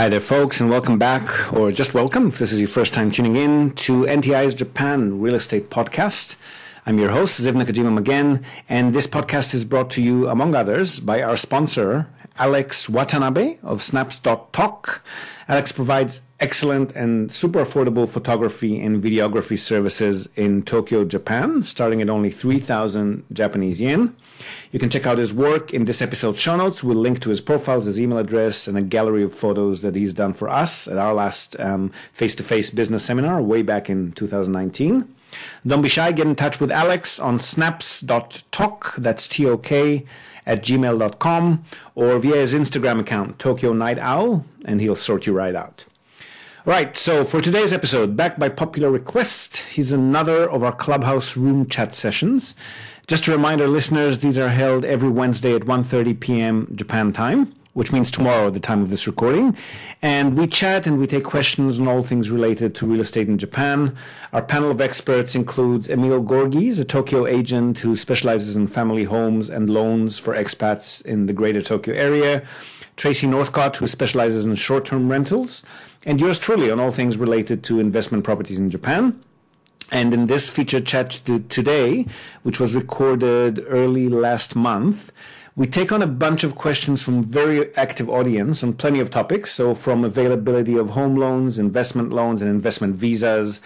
Hi there, folks, and welcome back, or just welcome if this is your first time tuning in to NTI's Japan Real Estate Podcast. I'm your host, Ziv Nakajima again, and this podcast is brought to you, among others, by our sponsor, Alex Watanabe of Snaps.tok. Alex provides excellent and super affordable photography and videography services in Tokyo, Japan, starting at only 3,000 Japanese yen. You can check out his work in this episode's show notes. We'll link to his profiles, his email address, and a gallery of photos that he's done for us at our last face to face business seminar way back in 2019. Don't be shy, get in touch with Alex on snaps.tok, that's T O K, at gmail.com, or via his Instagram account, Tokyo Night Owl, and he'll sort you right out. All right, so for today's episode, backed by popular request, he's another of our Clubhouse room chat sessions. Just to remind our listeners, these are held every Wednesday at 1.30 p.m. Japan time, which means tomorrow at the time of this recording. And we chat and we take questions on all things related to real estate in Japan. Our panel of experts includes Emil Gorgis, a Tokyo agent who specializes in family homes and loans for expats in the greater Tokyo area. Tracy Northcott, who specializes in short-term rentals. And yours truly on all things related to investment properties in Japan. And in this feature chat today, which was recorded early last month, we take on a bunch of questions from very active audience on plenty of topics. So from availability of home loans, investment loans, and investment visas,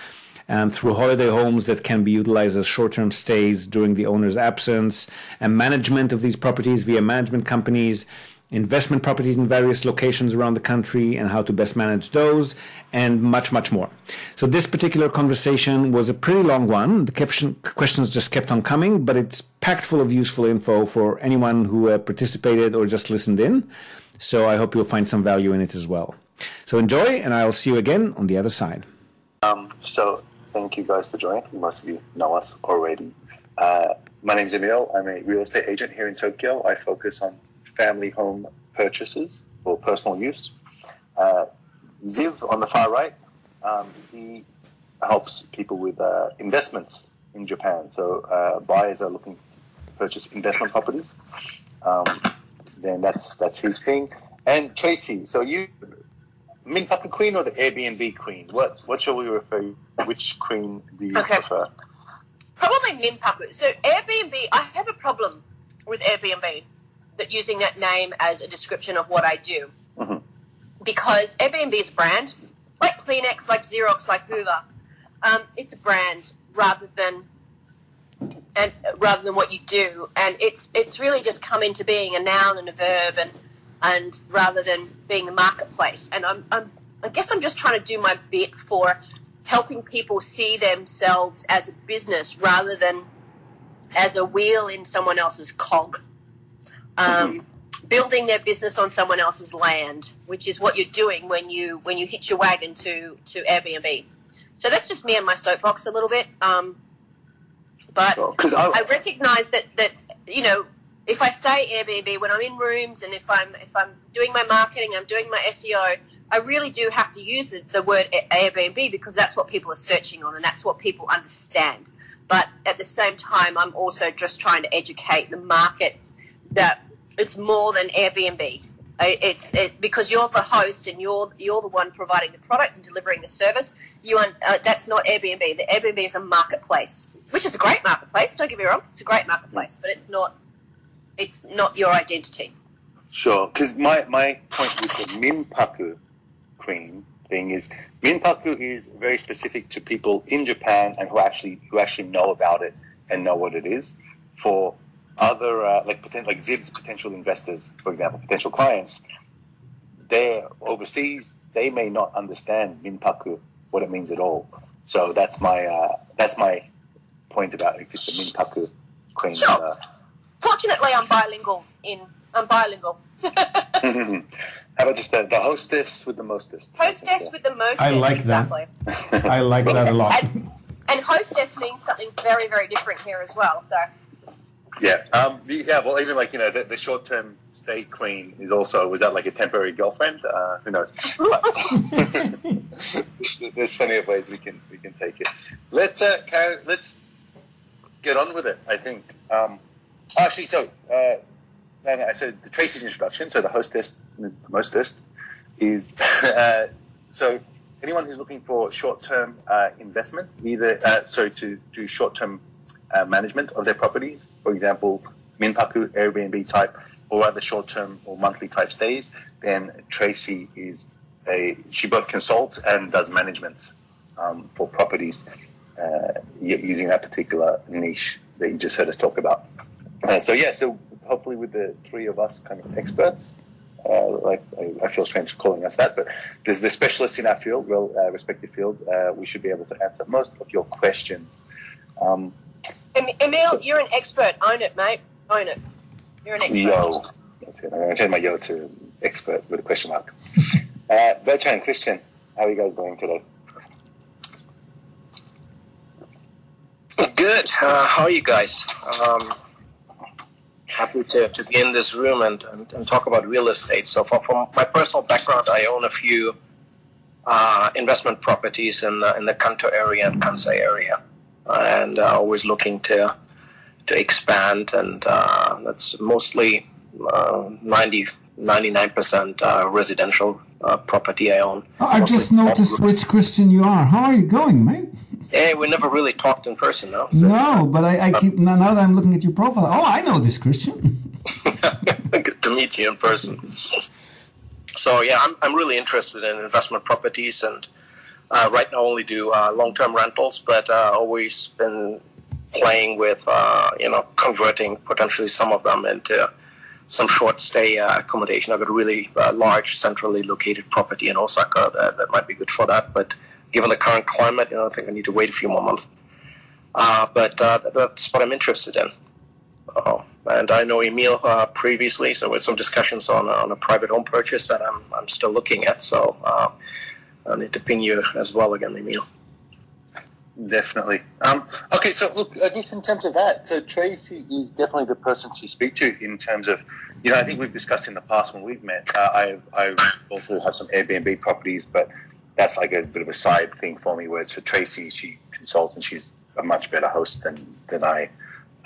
and through holiday homes that can be utilized as short-term stays during the owner's absence, and management of these properties via management companies, investment properties in various locations around the country and how to best manage those, and much, much more. So this particular conversation was a pretty long one. The questions just kept on coming, but it's packed full of useful info for anyone who uh, participated or just listened in. So I hope you'll find some value in it as well. So enjoy, and I'll see you again on the other side. Um, so thank you guys for joining. Most of you know us already. Uh, my name is Emil. I'm a real estate agent here in Tokyo. I focus on family home purchases for personal use. Uh, Ziv on the far right, um, he helps people with uh, investments in Japan. So uh, buyers are looking to purchase investment properties. Um, then that's that's his thing. And Tracy, so you Minpaku Queen or the Airbnb Queen? What what shall we refer? You? Which queen do you okay. prefer? Probably Minpaku. So Airbnb, I have a problem with Airbnb that using that name as a description of what I do. Mm-hmm. Because Airbnb is a brand, like Kleenex, like Xerox, like Hoover. Um, it's a brand rather than and rather than what you do, and it's it's really just come into being a noun and a verb, and and rather than being the marketplace. And I'm, I'm I guess I'm just trying to do my bit for helping people see themselves as a business rather than as a wheel in someone else's cog um, building their business on someone else's land, which is what you're doing when you when you hitch your wagon to to Airbnb. So that's just me and my soapbox a little bit. Um, but I, I recognize that that you know if I say Airbnb when I'm in rooms and if I'm if I'm doing my marketing, I'm doing my SEO, I really do have to use the word Airbnb because that's what people are searching on and that's what people understand. But at the same time, I'm also just trying to educate the market that it's more than Airbnb. It's it, because you're the host and you're you're the one providing the product and delivering the service. You uh, that's not Airbnb. The Airbnb is a marketplace, which is a great marketplace. Don't get me wrong, it's a great marketplace, but it's not it's not your identity. Sure, because my my point with the Minpaku Queen thing is Minpaku is very specific to people in Japan and who actually who actually know about it and know what it is. For other uh, like potential like Ziv's potential investors, for example, potential clients, they're overseas. They may not understand minpaku what it means at all. So that's my uh, that's my point about if it's the minpaku queen. Sure. Uh, Fortunately, I'm bilingual. In I'm bilingual. How about just the, the hostess with the mostest? Hostess with the mostest. I like exactly. that. I like that a lot. And, and hostess means something very, very different here as well. So yeah, um, yeah. Well, even like you know, the, the short-term stay queen is also was that like a temporary girlfriend? Uh, who knows? there's plenty of ways we can we can take it. Let's uh, carry, let's get on with it. I think. Um, actually, so uh, no, no, so the Tracy's introduction. So the hostess, the mostest. is uh, so anyone who's looking for short-term uh, investment, either uh, sorry to do short-term uh, management of their properties, for example, Minpaku, Airbnb type, or other short-term or monthly type stays, then Tracy is a she both consults and does management um, for properties uh, using that particular niche that you just heard us talk about. Uh, so yeah, so hopefully with the three of us kind of experts, uh, like I, I, feel strange calling us that, but there's the specialists in our field, well, uh, respective fields, uh, we should be able to answer most of your questions. Um, Emil, you're an expert. Own it, mate. Own it. You're an expert. Yo. I'm going to change my yo to expert with a question mark. Uh, Bertrand, Christian, how are you guys going today? Good. Uh, how are you guys? Um, happy to, to be in this room and, and, and talk about real estate. So, for, from my personal background, I own a few uh, investment properties in the, in the Kanto area and Kansai area, and uh, always looking to to expand. And uh, that's mostly uh, 90, 99% uh, residential uh, property I own. I just noticed which Christian you are. How are you going, mate? Hey, we never really talked in person, though. So. No, but I, I keep now that I'm looking at your profile. Oh, I know this Christian. Good to meet you in person. So yeah, I'm I'm really interested in investment properties, and uh, right now only do uh, long-term rentals, but uh, always been playing with uh, you know converting potentially some of them into some short stay uh, accommodation. I've got a really uh, large centrally located property in Osaka that, that might be good for that, but given the current climate, you know, I think I need to wait a few more months. But that's what I'm interested in. Uh, and I know Emil uh, previously, so with some discussions on, on a private home purchase that I'm, I'm still looking at. So uh, I need to ping you as well again, Emil. Definitely. Um, okay, so look, I guess in terms of that, so Tracy is definitely the person to speak to in terms of, you know, I think we've discussed in the past when we've met. Uh, I I also have some Airbnb properties, but that's like a bit of a side thing for me. Where it's for Tracy, she consults and she's a much better host than than I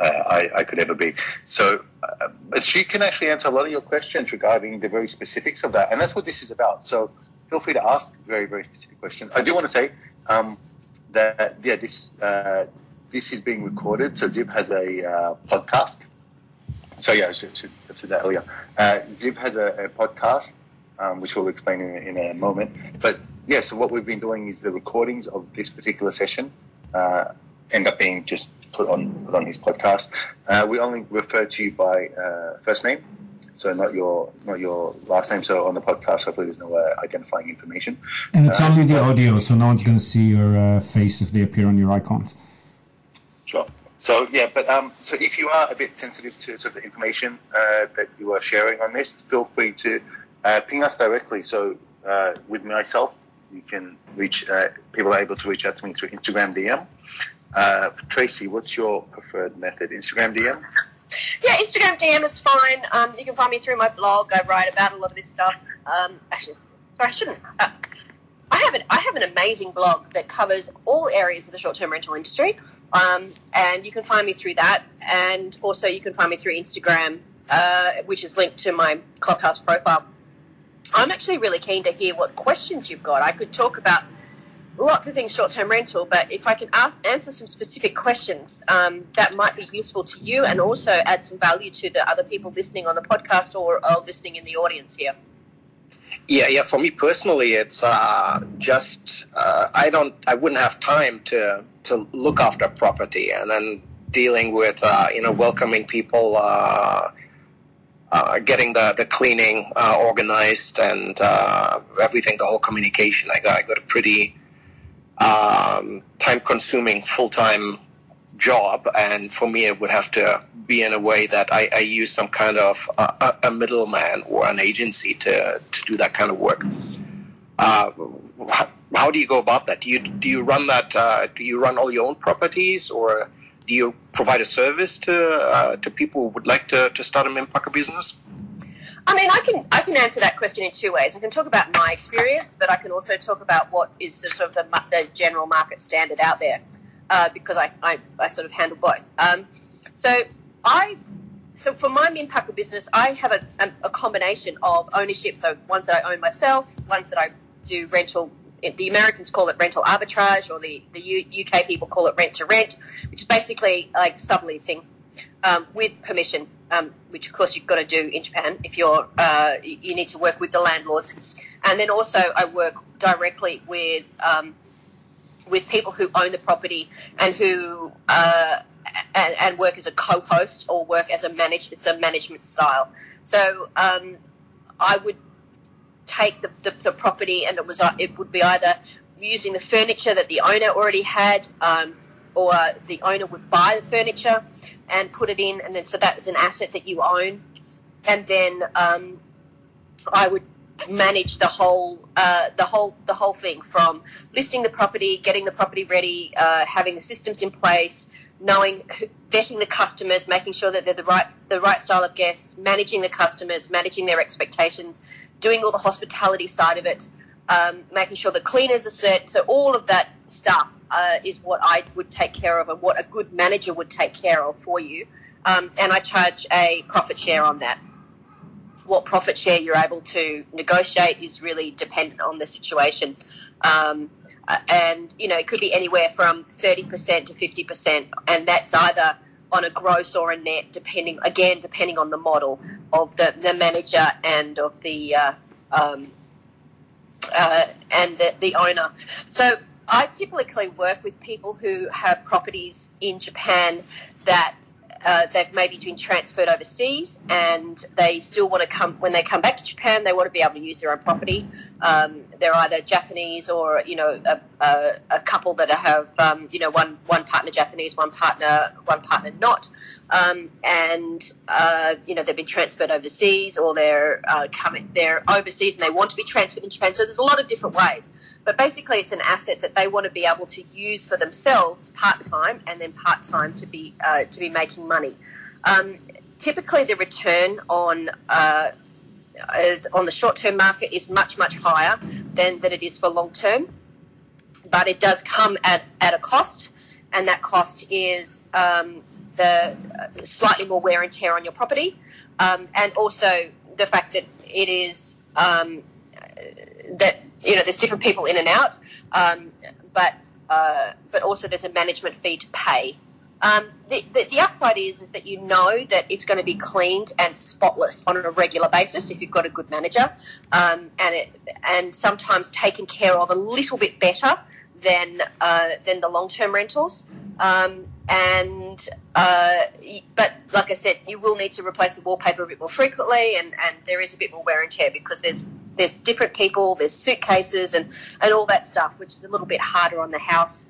uh, I, I, could ever be. So, uh, but she can actually answer a lot of your questions regarding the very specifics of that, and that's what this is about. So, feel free to ask very very specific questions. I do want to say um, that yeah, this uh, this is being recorded. So Ziv has a uh, podcast. So yeah, I should, should have said that earlier. Uh, Ziv has a, a podcast, um, which we'll explain in, in a moment. But yeah, so what we've been doing is the recordings of this particular session uh, end up being just put on put on his podcast. Uh, we only refer to you by uh, first name, so not your not your last name. So on the podcast, hopefully there's no uh, identifying information. And it's only the uh, audio, so no one's going to see your uh, face if they appear on your icons. Sure. So yeah, but um, so if you are a bit sensitive to sort of the information that you are sharing on this, feel free to ping us directly. So with myself you can reach uh, people are able to reach out to me through Instagram DM. Uh, Tracy, what's your preferred method? Instagram DM? Yeah, Instagram DM is fine. Um, you can find me through my blog. I write about a lot of this stuff. Um, actually, sorry, I shouldn't. Uh, I have an I have an amazing blog that covers all areas of the short term rental industry, um, and you can find me through that. And also, you can find me through Instagram, uh, which is linked to my Clubhouse profile. I'm actually really keen to hear what questions you've got. I could talk about lots of things short term rental, but if I can ask, answer some specific questions um, that might be useful to you and also add some value to the other people listening on the podcast or, listening in the audience here. Yeah, yeah. For me personally, it's uh, just uh, I don't, I wouldn't have time to to look after property, and then dealing with uh, you know welcoming people uh, uh, getting the, the cleaning uh, organized and uh, everything, the whole communication. I got, I got a pretty um, time consuming full time job. And for me, it would have to be in a way that I, I use some kind of a, a middleman or an agency to, to do that kind of work. Uh, how, do you go about that? Do you, do you run that? Uh, do you run all your own properties or do you provide a service to uh, to people who would like to, to start a Minpaku business? I mean, I can I can answer that question in two ways. I can talk about my experience, but I can also talk about what is sort of the, the general market standard out there, uh, because I, I, I, sort of handle both. Um, so I so for my Minpaku business, I have a, a, a, combination of ownership. So ones that I own myself, ones that I do rental. The Americans call it rental arbitrage, or the, the U, UK people call it rent to rent, which is basically like subleasing um, with permission, um, which of course you've got to do in Japan if you're uh, you need to work with the landlords. And then also I work directly with um, with people who own the property and who uh, and, and, work as a co-host or work as a manage. It's a management style. So um, I would take the, the, the, property and it was it would be either using the furniture that the owner already had. Um, or the owner would buy the furniture and put it in, and then so that was an asset that you own, and then um, I would manage the whole uh, the whole the whole thing from listing the property, getting the property ready, uh, having the systems in place, knowing vetting the customers, making sure that they're the right the right style of guests, managing the customers, managing their expectations, doing all the hospitality side of it, um, making sure the cleaners are set. So all of that stuff uh, is what I would take care of and what a good manager would take care of for you. Um, and I charge a profit share on that. What profit share you're able to negotiate is really dependent on the situation. Um, uh, and, you know, it could be anywhere from 30% to 50%. And that's either on a gross or a net, depending, again, depending on the model of the, the manager and of the, uh, um, uh, and the, the owner. So I typically work with people who have properties in Japan that uh, they've maybe been transferred overseas and they still want to come when they come back to Japan. They want to be able to use their own property. Um, they're either Japanese or you know a, a, a couple that have um, you know one one partner Japanese, one partner one partner not, um, and uh, you know they've been transferred overseas or they're uh, coming they're overseas and they want to be transferred in Japan. So there's a lot of different ways, but basically it's an asset that they want to be able to use for themselves part time and then part time to be uh, to be making money. Um, typically, the return on uh, on the short term market is much, much higher than, than it is for long term. But it does come at, at a cost, and that cost is um, the uh, slightly more wear and tear on your property, um, and also the fact that it is um, that you know there's different people in and out, um, but uh, but also there's a management fee to pay um, the, the, the, upside is is that you know that it's going to be cleaned and spotless on a regular basis if you've got a good manager, um, and it, and sometimes taken care of a little bit better than uh, than the long term rentals. Um, and uh, but like I said, you will need to replace the wallpaper a bit more frequently, and, and there is a bit more wear and tear because there's there's different people, there's suitcases, and and all that stuff, which is a little bit harder on the house.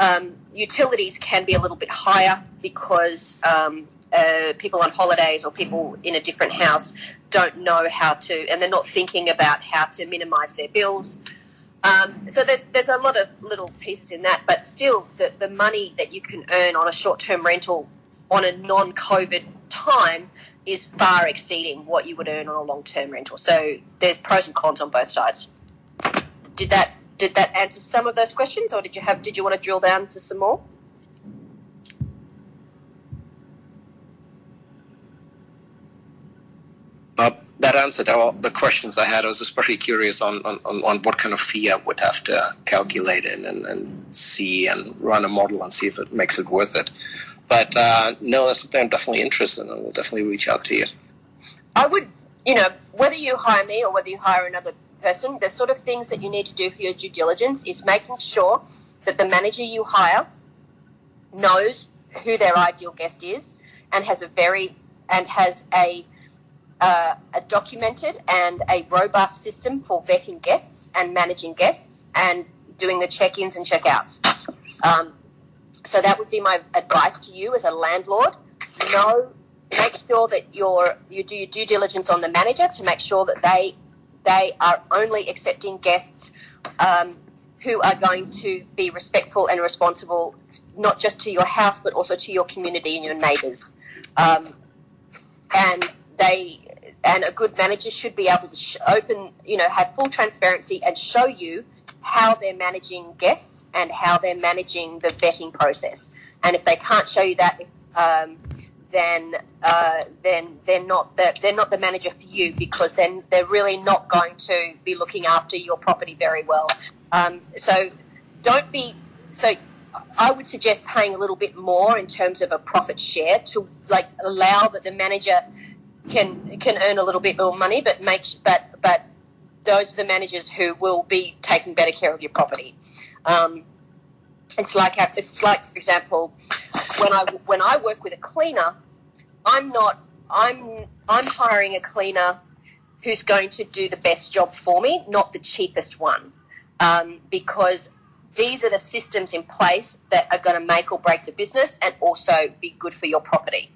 Um, utilities can be a little bit higher because um, uh, people on holidays or people in a different house don't know how to, and they're not thinking about how to minimise their bills. Um, so there's there's a lot of little pieces in that, but still, the, the money that you can earn on a short term rental on a non COVID time is far exceeding what you would earn on a long term rental. So there's pros and cons on both sides. Did that did that answer some of those questions, or did you have did you want to drill down to some more? Uh, that answered all the questions I had. I was especially curious on, on, on what kind of fee I would have to calculate in and, and see and run a model and see if it makes it worth it. But uh, no, that's something I'm definitely interested in, and we'll definitely reach out to you. I would, you know, whether you hire me or whether you hire another person, the sort of things that you need to do for your due diligence is making sure that the manager you hire knows who their ideal guest is and has a very and has a uh, a documented and a robust system for vetting guests and managing guests and doing the check-ins and check-outs. Um, so that would be my advice to you as a landlord. Know, make sure that you're, you do your due diligence on the manager to make sure that they they are only accepting guests um, who are going to be respectful and responsible, not just to your house, but also to your community and your neighbours. Um, and they and a good manager should be able to sh- open, you know, have full transparency and show you how they're managing guests and how they're managing the vetting process. And if they can't show you that, if, um, then uh, then they're not the, they're not the manager for you because then they're really not going to be looking after your property very well. Um, so don't be so. I would suggest paying a little bit more in terms of a profit share to like allow that the manager can can earn a little bit more money, but make but but those are the managers who will be taking better care of your property. Um, it's like it's like, for example, when I when I work with a cleaner, I'm not I'm I'm hiring a cleaner who's going to do the best job for me, not the cheapest one, um, because these are the systems in place that are going to make or break the business and also be good for your property.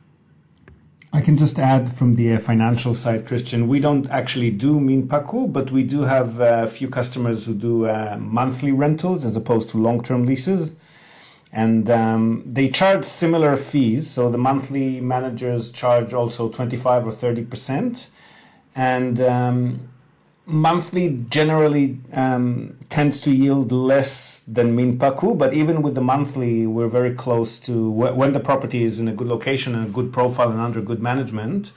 I can just add from the uh, financial side, Christian, we don't actually do Minpaku, but we do have uh, a few customers who do uh, monthly rentals as opposed to long term leases. And um, they charge similar fees. So the monthly managers charge also 25 or 30%. And um, monthly generally um, tends to yield less than Minpaku, but even with the monthly, we're very close to when the property is in a good location and a good profile and under good management.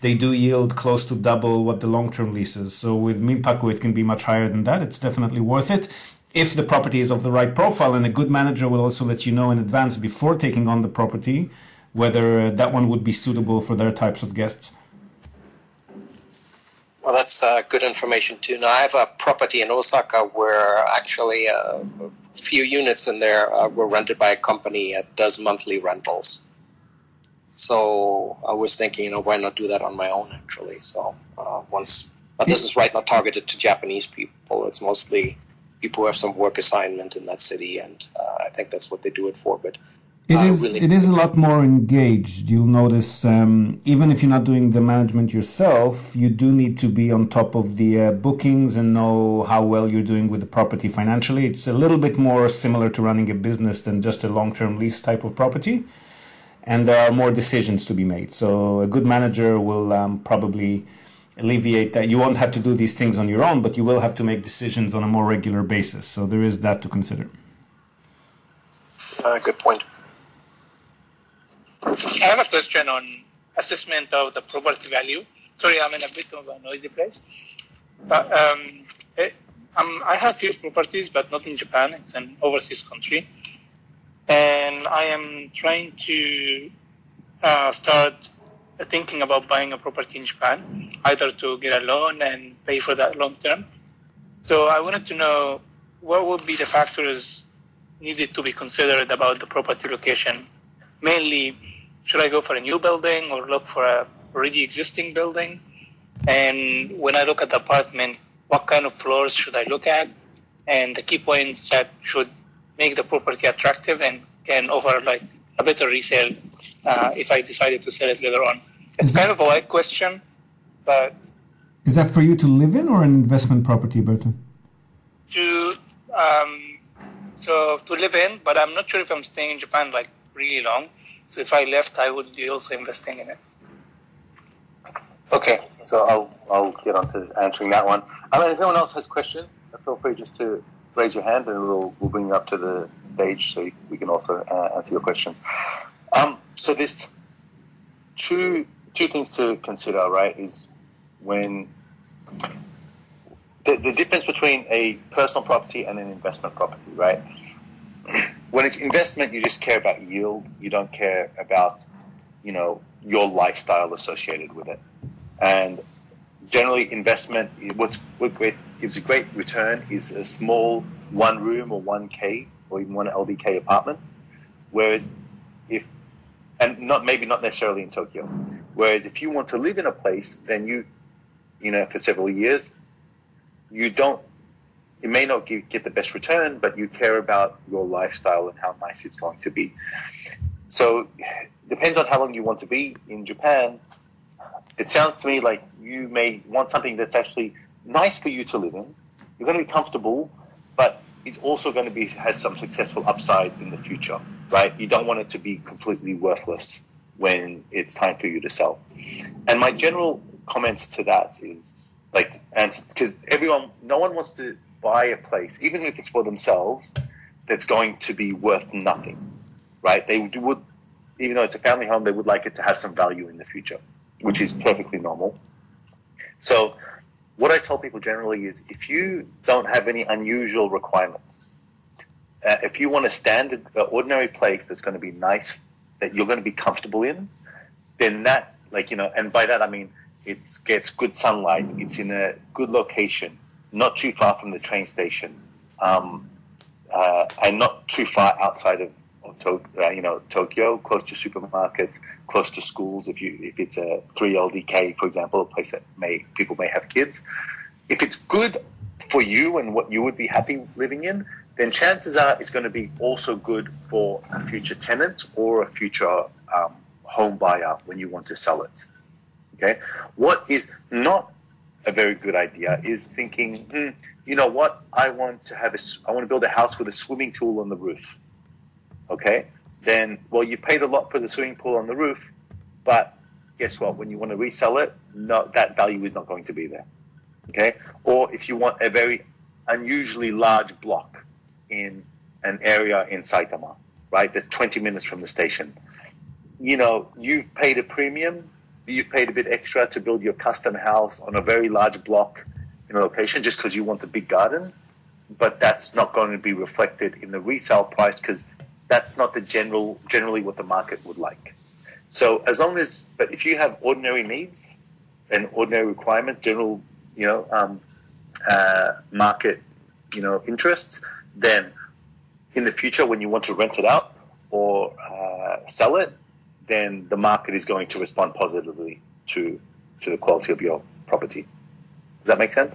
They do yield close to double what the long-term leases. So with Minpaku, it can be much higher than that. It's definitely worth it if the property is of the right profile. And a good manager will also let you know in advance before taking on the property whether that one would be suitable for their types of guests. Well, that's uh, good information too. Now, I have a property in Osaka where actually uh, a few units in there uh, were rented by a company that does monthly rentals. So I was thinking, you know, why not do that on my own actually? So uh, once, but this is right not targeted to Japanese people. It's mostly people who have some work assignment in that city, and uh, I think that's what they do it for. But it uh, is really it is a lot more engaged. You'll notice um, even if you're not doing the management yourself, you do need to be on top of the uh, bookings and know how well you're doing with the property financially. It's a little bit more similar to running a business than just a long-term lease type of property, and there are more decisions to be made. So a good manager will um, probably alleviate that. You won't have to do these things on your own, but you will have to make decisions on a more regular basis. So there is that to consider. Uh, good point. I have a question on assessment of the property value. Sorry, I'm in a bit of a noisy place. But um, it, um, I have few properties, but not in Japan. It's an overseas country, and I am trying to uh, start thinking about buying a property in Japan, either to get a loan and pay for that long term. So I wanted to know what would be the factors needed to be considered about the property location, mainly should I go for a new building or look for a already existing building? And when I look at the apartment, what kind of floors should I look at? And the key points that should make the property attractive and can offer like a better resale uh, if I decided to sell it later on. It's kind of a light question, but is that for you to live in or an investment property, Bertrand? To um, so to live in, but I'm not sure if I'm staying in Japan like really long. So if I left, I would be also investing in it. Okay, so I'll I'll get on to answering that one. I mean, if anyone else has questions, feel free just to raise your hand, and we'll we'll bring you up to the stage so we can also uh, answer your questions. Um, so this two two things to consider, right? Is when the, the difference between a personal property and an investment property, right? When it's investment, you just care about yield. You don't care about, you know, your lifestyle associated with it. And generally, investment, what, what great, gives a great return is a small one room or one K or even one LDK apartment. Whereas if, and not maybe not necessarily in Tokyo. Whereas if you want to live in a place, then you, you know, for several years, you don't you may not get the best return, but you care about your lifestyle and how nice it's going to be. So, depends on how long you want to be in Japan. It sounds to me like you may want something that's actually nice for you to live in. You're going to be comfortable, but it's also going to be has some successful upside in the future, right? You don't want it to be completely worthless when it's time for you to sell. And my general comments to that is like, and because everyone, no one wants to buy a place, even if it's for themselves, that's going to be worth nothing, right? They would, even though it's a family home, they would like it to have some value in the future, which is perfectly normal. So, what I tell people generally is if you don't have any unusual requirements, uh, if you want a standard, uh, ordinary place that's going to be nice, that you're going to be comfortable in, then that, like, you know, and by that I mean it gets good sunlight, it's in a good location, not too far from the train station, um, uh, and not too far outside of, of to, uh, you know Tokyo, close to supermarkets, close to schools. If you if it's a three LDK, for example, a place that may people may have kids, if it's good for you and what you would be happy living in, then chances are it's going to be also good for a future tenant or a future um, home buyer when you want to sell it. Okay, what is not a very good idea is thinking, hmm, you know what, I want to have a, I want to build a house with a swimming pool on the roof. Okay, then well, you paid a lot for the swimming pool on the roof, but guess what? When you want to resell it, no, that value is not going to be there. Okay, or if you want a very unusually large block in an area in Saitama, right, that's 20 minutes from the station, you know, you've paid a premium you've paid a bit extra to build your custom house on a very large block in a location just because you want the big garden, but that's not going to be reflected in the resale price because that's not the general generally what the market would like. So as long as, but if you have ordinary needs and ordinary requirements, general, you know, um, uh, market, you know, interests, then in the future when you want to rent it out or uh, sell it, then the market is going to respond positively to to the quality of your property. Does that make sense?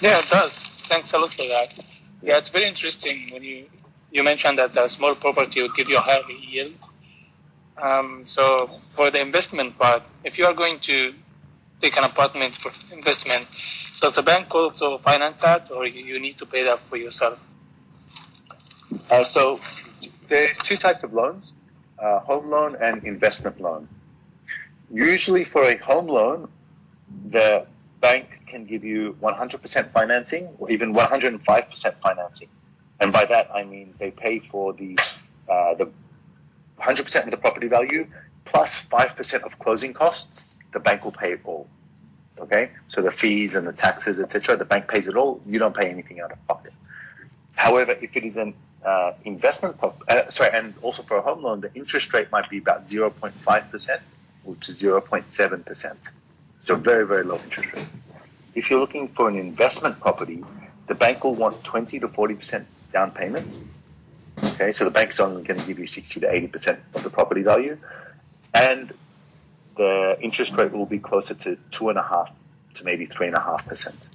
Yeah, it does. Thanks a lot for that. Yeah, it's very interesting when you you mentioned that the small property would give you a higher yield. Um, so for the investment part, if you are going to take an apartment for investment, does the bank also finance that, or you need to pay that for yourself? Uh, so there's two types of loans uh, home loan and investment loan. Usually, for a home loan, the bank can give you 100% financing or even 105% financing. And by that, I mean they pay for the, uh, the 100% of the property value plus 5% of closing costs. The bank will pay it all. Okay? So the fees and the taxes, etc., the bank pays it all. You don't pay anything out of pocket. However, if it is an uh, investment, uh, sorry, and also for a home loan, the interest rate might be about 0.5%, which is 0.7%. So very, very low interest rate. If you're looking for an investment property, the bank will want 20 to 40% down payments. Okay, so the bank is only going to give you 60 to 80% of the property value. And the interest rate will be closer to 2.5 to maybe 3.5%.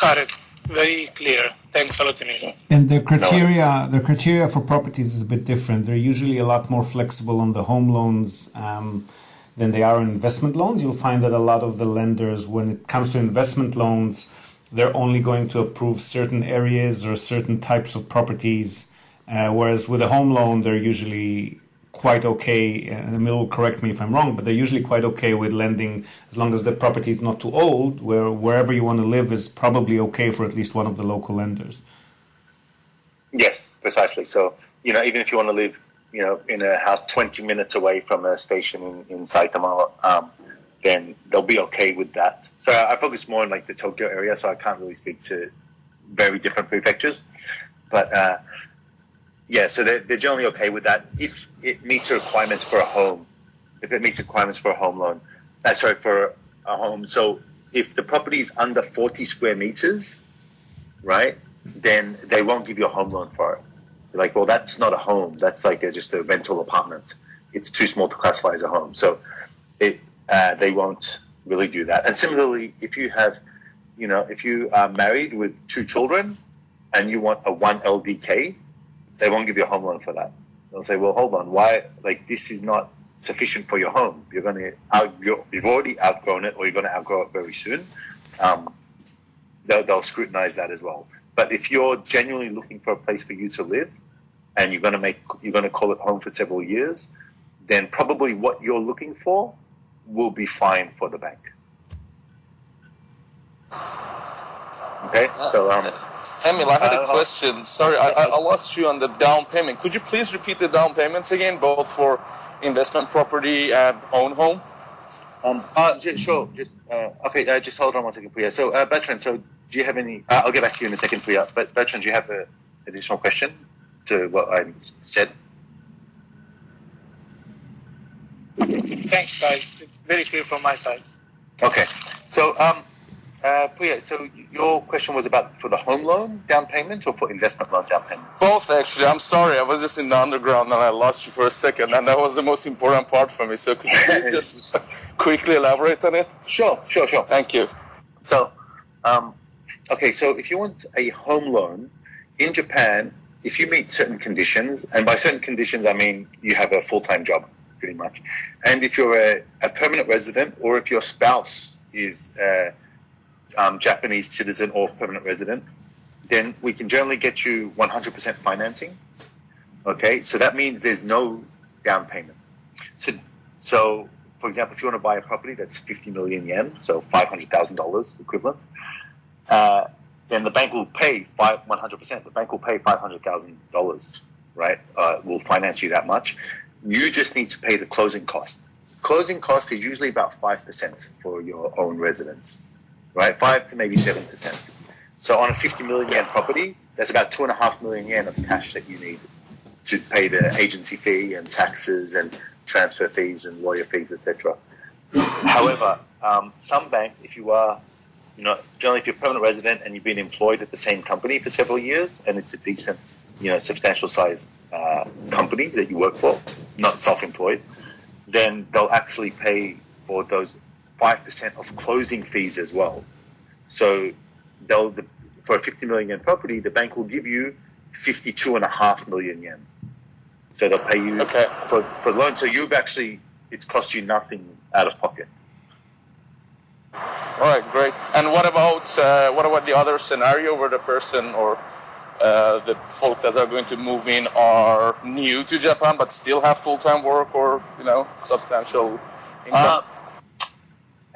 Got it. Very clear. Thanks a lot, Emilio. And the criteria, the criteria for properties is a bit different. They're usually a lot more flexible on the home loans um, than they are on investment loans. You'll find that a lot of the lenders, when it comes to investment loans, they're only going to approve certain areas or certain types of properties. Uh, whereas with a home loan, they're usually quite okay, and Emil will correct me if I'm wrong, but they're usually quite okay with lending as long as the property is not too old, where wherever you want to live is probably okay for at least one of the local lenders. Yes, precisely. So, you know, even if you want to live, you know, in a house 20 minutes away from a station in, in Saitama, um, then they'll be okay with that. So I focus more on like the Tokyo area, so I can't really speak to very different prefectures. But uh, yeah, so they're, they're generally okay with that if it meets the requirements for a home. If it meets requirements for a home loan, uh, sorry, for a home. So if the property is under 40 square meters, right, then they won't give you a home loan for it. You're like, well, that's not a home. That's like a, just a rental apartment. It's too small to classify as a home. So it, uh, they won't really do that. And similarly, if you have, you know, if you are married with two children and you want a one LDK, they won't give you a home loan for that. They'll say, well, hold on, why? Like, this is not sufficient for your home. You're going to out, you have already outgrown it, or you're going to outgrow it very soon. Um, they'll, they'll scrutinize that as well. But if you're genuinely looking for a place for you to live, and you're going to make you're going to call it home for several years, then probably what you're looking for will be fine for the bank. Okay, so um, Emil, I had a Uh, question. Sorry, I, I I lost you on the down payment. Could you please repeat the down payments again, both for investment property and own home? Um, uh, sure. Just uh, okay. Uh, just hold on one second, Priya. So, uh, Bertrand, so do you have any? Uh, I'll get back to you in a second, Priya. But Bertrand, do you have an additional question to what I said? Thanks, guys. It's very clear from my side. Okay. So, um, uh, Priya, so your question was about for the home loan down payment or for investment loan down payment? Both, actually. I'm sorry. I was just in the underground and I lost you for a second, and that was the most important part for me. So could you please just quickly elaborate on it? Sure, sure, sure. Thank you. So, um, okay, so if you want a home loan in Japan, if you meet certain conditions, and by certain conditions I mean you have a full time job, pretty much, and if you're a, a permanent resident or if your spouse is a um, Japanese citizen or permanent resident, then we can generally get you 100% financing. Okay, so that means there's no down payment. So, so for example, if you want to buy a property that's 50 million yen, so $500,000 equivalent, uh, then the bank will pay five, 100%. The bank will pay $500,000, right? Uh, will finance you that much. You just need to pay the closing cost. Closing cost is usually about 5% for your own residence, right? 5 to maybe 7%. So on a 50 million yen property, that's about 2.5 million yen of cash that you need to pay the agency fee and taxes and transfer fees and lawyer fees, etc. However, um, some banks, if you are, you know, generally if you're a permanent resident and you've been employed at the same company for several years and it's a decent, you know, substantial sized uh, company that you work for, not self-employed, then they'll actually pay for those five percent of closing fees as well. So they'll the, for a 50 million yen property, the bank will give you 52 and a half million yen. So they'll pay you Okay. for, for the loan. So you've actually, it's cost you nothing out of pocket. All right, great. And what about uh, what about the other scenario where the person or uh, the folk that are going to move in are new to Japan but still have full-time work or you know substantial income? Uh,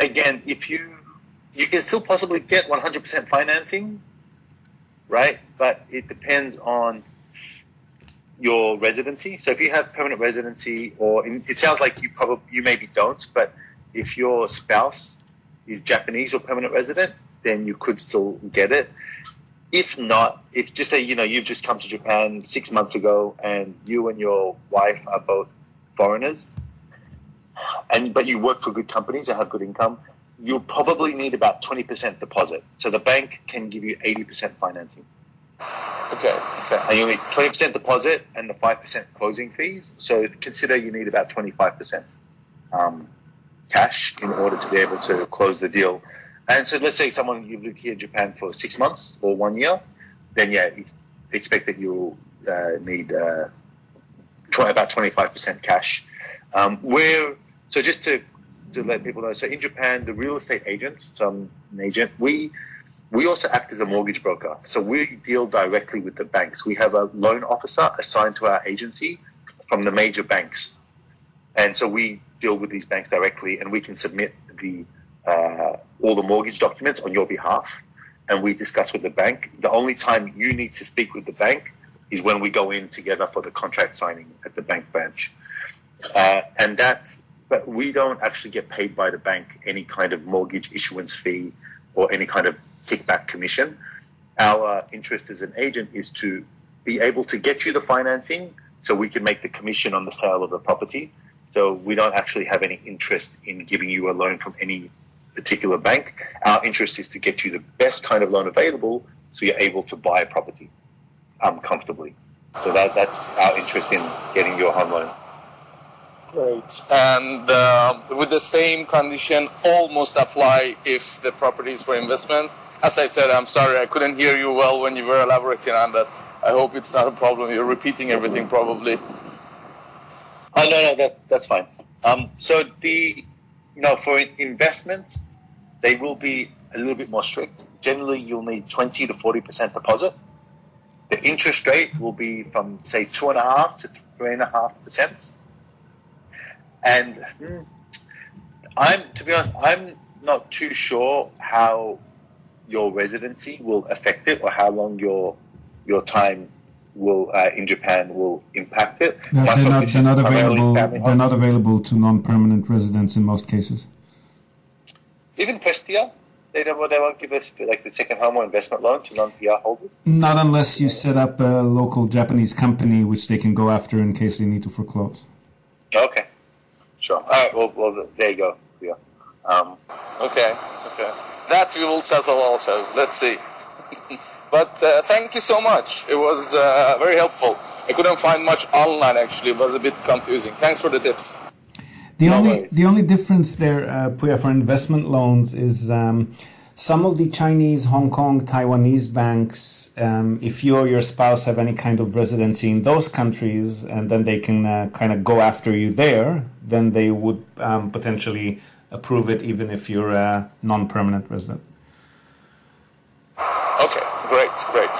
again, if you, you can still possibly get 100% financing, right? But it depends on your residency. So if you have permanent residency, or in, it sounds like you probably you maybe don't, but if your spouse is Japanese or permanent resident, then you could still get it. If not, if just say you know you've just come to Japan six months ago and you and your wife are both foreigners, and but you work for good companies and have good income, you'll probably need about twenty percent deposit. So the bank can give you eighty percent financing. okay, okay. And you need 20% deposit and the 5% closing fees. So consider you need about 25% um, cash in order to be able to close the deal. And so let's say someone you've lived here in Japan for six months or one year, then yeah, expect that you'll uh, need uh, tw- about 25% cash. Um, where, so just to, to let people know, so in Japan, the real estate agents, so I'm an agent, we we also act as a mortgage broker. So we deal directly with the banks. We have a loan officer assigned to our agency from the major banks. And so we deal with these banks directly and we can submit the uh, all the mortgage documents on your behalf and we discuss with the bank. The only time you need to speak with the bank is when we go in together for the contract signing at the bank branch. Uh, and that's, but we don't actually get paid by the bank any kind of mortgage issuance fee or any kind of kickback commission. Our interest as an agent is to be able to get you the financing so we can make the commission on the sale of the property. So we don't actually have any interest in giving you a loan from any particular bank. Our interest is to get you the best kind of loan available so you're able to buy a property um, comfortably. So that, that's our interest in getting your home loan. Great. And uh, with the same condition, almost apply if the property is for investment. As I said, I'm sorry I couldn't hear you well when you were elaborating on that. I hope it's not a problem. You're repeating everything probably. Oh no, no, that that's fine. Um, so the you know for investment, they will be a little bit more strict. Generally, you'll need twenty to forty percent deposit. The interest rate will be from say two and a half to three and a half percent. And I'm to be honest, I'm not too sure how your residency will affect it, or how long your your time will uh, in Japan will impact it. No, they're not, they're not available. They're home. not available to non-permanent residents in most cases. Even Prestia, they don't. They won't give us like the second home or investment loan to non-PR holders. Not unless you set up a local Japanese company, which they can go after in case they need to foreclose. Okay, sure. All right. Well, well there you go. Yeah. Um, Okay, okay. That we will settle also. Let's see. but uh, thank you so much. It was uh, very helpful. I couldn't find much online actually. It was a bit confusing. Thanks for the tips. The No only worries. the only difference there, uh, Puya, for investment loans is um, some of the Chinese, Hong Kong, Taiwanese banks. Um, if you or your spouse have any kind of residency in those countries, and then they can uh, kind of go after you there, then they would um, potentially approve it, even if you're a non-permanent resident. Okay, great, great.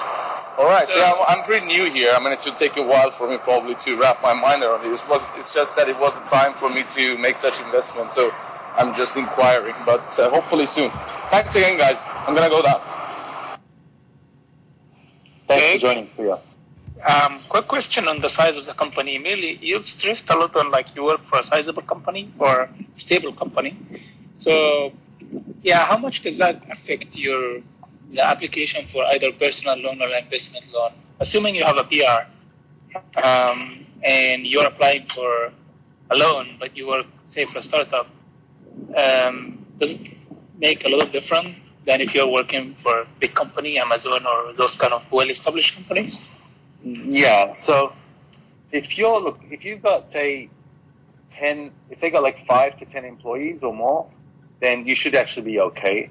All right, yeah, I'm, I'm pretty new here. I mean, it should take a while for me probably to wrap my mind around it. It was, it's just that it wasn't time for me to make such investment, so I'm just inquiring. But uh, hopefully soon. Thanks again, guys. I'm gonna go down. thanks Okay. for joining, Priya. Um, quick question on the size of the company. Mainly, you've stressed a lot on like you work for a sizable company or stable company. So, yeah, how much does that affect your the application for either personal loan or investment loan? Assuming you have a PR um, and you're applying for a loan, but you work say for a startup, um, does it make a lot of difference than if you're working for a big company, Amazon or those kind of well-established companies? Yeah. So if you're look, if you've got say ten, if they got like five to ten employees or more, then you should actually be okay.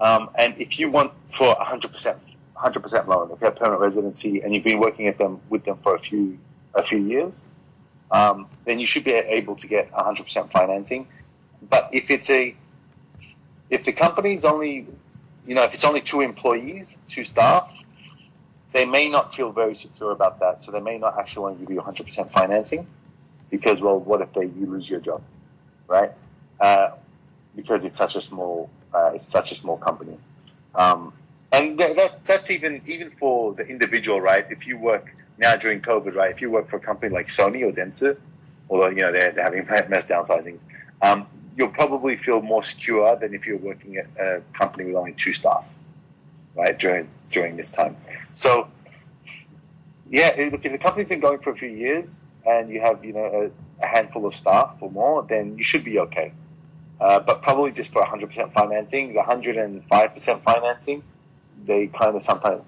Um, and if you want for hundred percent, hundred percent loan, if you have permanent residency and you've been working at them with them for a few a few years, um, then you should be able to get hundred percent financing. But if it's a if the company's only, you know, if it's only two employees, two staff, they may not feel very secure about that, so they may not actually want to give you 100% financing because, well, what if they you lose your job, right? Uh, because it's such a small, uh, it's such a small company, um, and that, that, that's even even for the individual, right? If you work now during COVID, right? If you work for a company like Sony or Dentsu, although you know they're, they're having mass downsizings, um, you'll probably feel more secure than if you're working at a company with only two staff, right? During during this time. So, yeah, if the company's been going for a few years and you have, you know, a, a handful of staff or more, then you should be okay. Uh, but probably just for 100% financing, the 105% financing, they kind of sometimes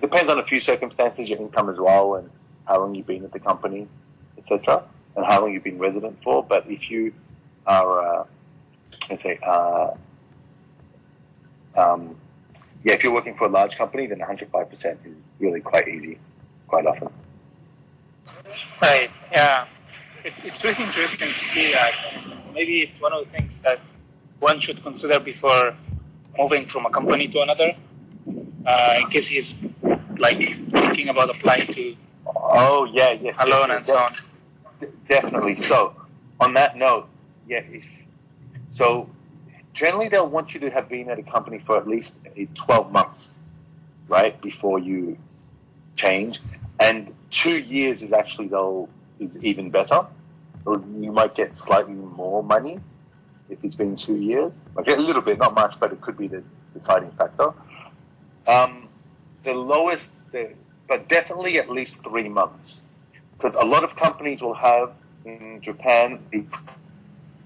depends on a few circumstances, your income as well, and how long you've been at the company, etc., and how long you've been resident for. But if you are, uh, let's say, uh, um, yeah, if you're working for a large company, then 105% is really quite easy, quite often. Right. Yeah. It, it's really interesting to see that. Maybe it's one of the things that one should consider before moving from a company to another. Uh, in case he's like thinking about applying to Oh yeah, yes, a loan yes, and so on. definitely. So, on that note, yeah, if, so generally they'll want you to have been at a company for at least eh, 12 months, right, before you change, and two years is actually they'll is even better. You might get slightly more money if it's been two years, like a little bit, not much, but it could be the deciding factor. Um, the lowest, the, but definitely at least three months, because a lot of companies will have in Japan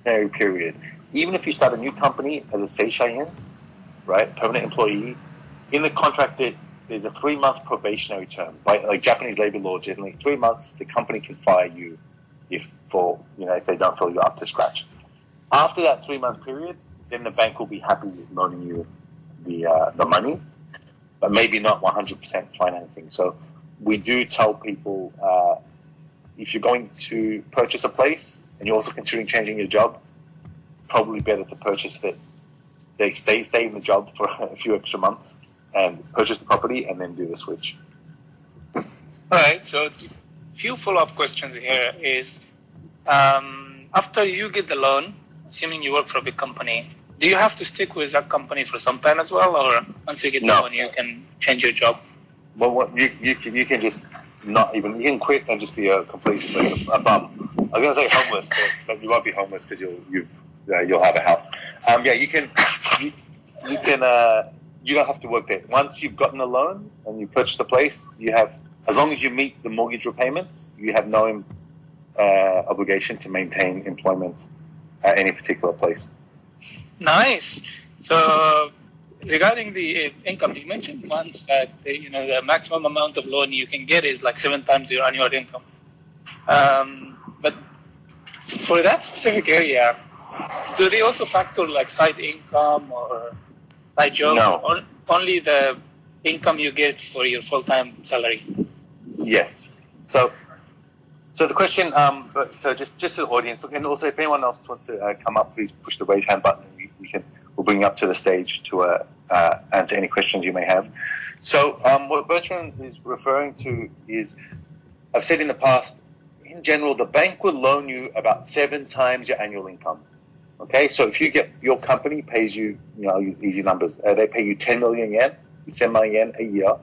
probationary period. Even if you start a new company as a seishain, right, permanent employee, in the contract there's a three month probationary term. By like Japanese labor law, generally three months, the company can fire you if for you know if they don't feel you're up to scratch. After that three month period, then the bank will be happy with loaning you the uh, the money but maybe not 100% financing. So we do tell people uh, if you're going to purchase a place and you're also considering changing your job, probably better to purchase it. They stay stay in the job for a few extra months and purchase the property and then do the switch. All right. So, a few follow-up questions here is um, after you get the loan, assuming you work for a big company, do you have to stick with that company for some time as well, or once you get No. the money, you can change your job? Well, what you you can you can just not even you can quit and just be a complete like, a bum. I was gonna say homeless, but, but you won't be homeless because you'll you uh, you'll have a house. Um, yeah, you can you, you can uh, you don't have to work there. Once you've gotten a loan and you purchase a place, you have as long as you meet the mortgage repayments, you have no uh, obligation to maintain employment at any particular place. Nice. So, regarding the uh, income, you mentioned once that uh, you know the maximum amount of loan you can get is like seven times your annual income. Um, but for that specific area, do they also factor like side income or side job? No. Or only the income you get for your full-time salary. Yes. So, so the question, um, so just just to the audience, and also if anyone else wants to uh, come up, please push the raise hand button. We, we can we'll bring you up to the stage to uh, uh, answer any questions you may have. So, um, what Bertrand is referring to is, I've said in the past, in general, the bank will loan you about seven times your annual income. Okay, so if you get your company pays you, you know, easy numbers, uh, they pay you 10 million yen, 10 million yen a year,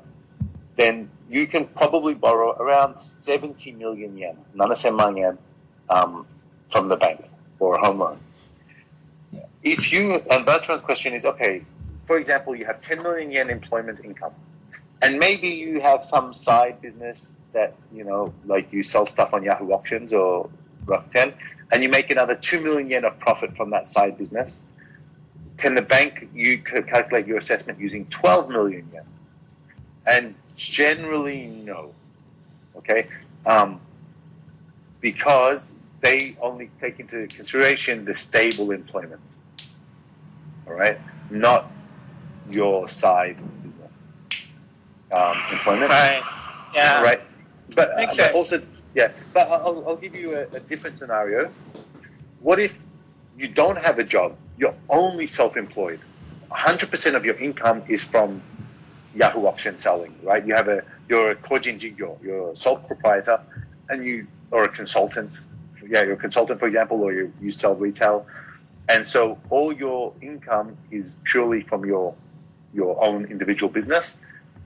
then you can probably borrow around 70 million yen, 7 million yen, um, from the bank for a home loan. If you, and Bertrand's question is, okay, for example, you have 10 million yen employment income, and maybe you have some side business that, you know, like you sell stuff on Yahoo Auctions or Rakuten, and you make another 2 million yen of profit from that side business. Can the bank, you could calculate your assessment using 12 million yen? And generally, no. Okay? Um, because they only take into consideration the stable employment. All right? Not your side business um, employment. Right. Yeah. Right. But, uh, Makes but sense. also, yeah. But I'll, I'll give you a, a different scenario. What if you don't have a job? You're only self-employed. 100% of your income is from Yahoo auction selling, right? You have a you're a kojin jigyo, you're a sole proprietor, and you are a consultant. Yeah, you're a consultant, for example, or you, you sell retail, and so all your income is purely from your your own individual business.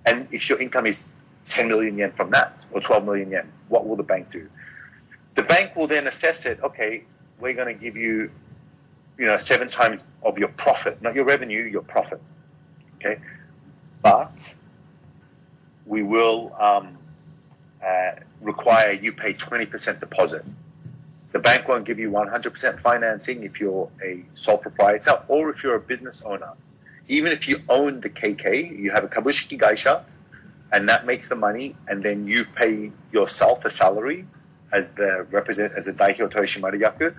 And if your income is 10 million yen from that, or 12 million yen, what will the bank do? The bank will then assess it. Okay, we're going to give you, you know, seven times of your profit, not your revenue, your profit. Okay, but we will um, uh, require you pay 20% deposit. The bank won't give you 100% financing if you're a sole proprietor or if you're a business owner. Even if you own the KK, you have a kabushiki gaisha, and that makes the money, and then you pay yourself a salary as the represent as a daihyo torishimariyaku.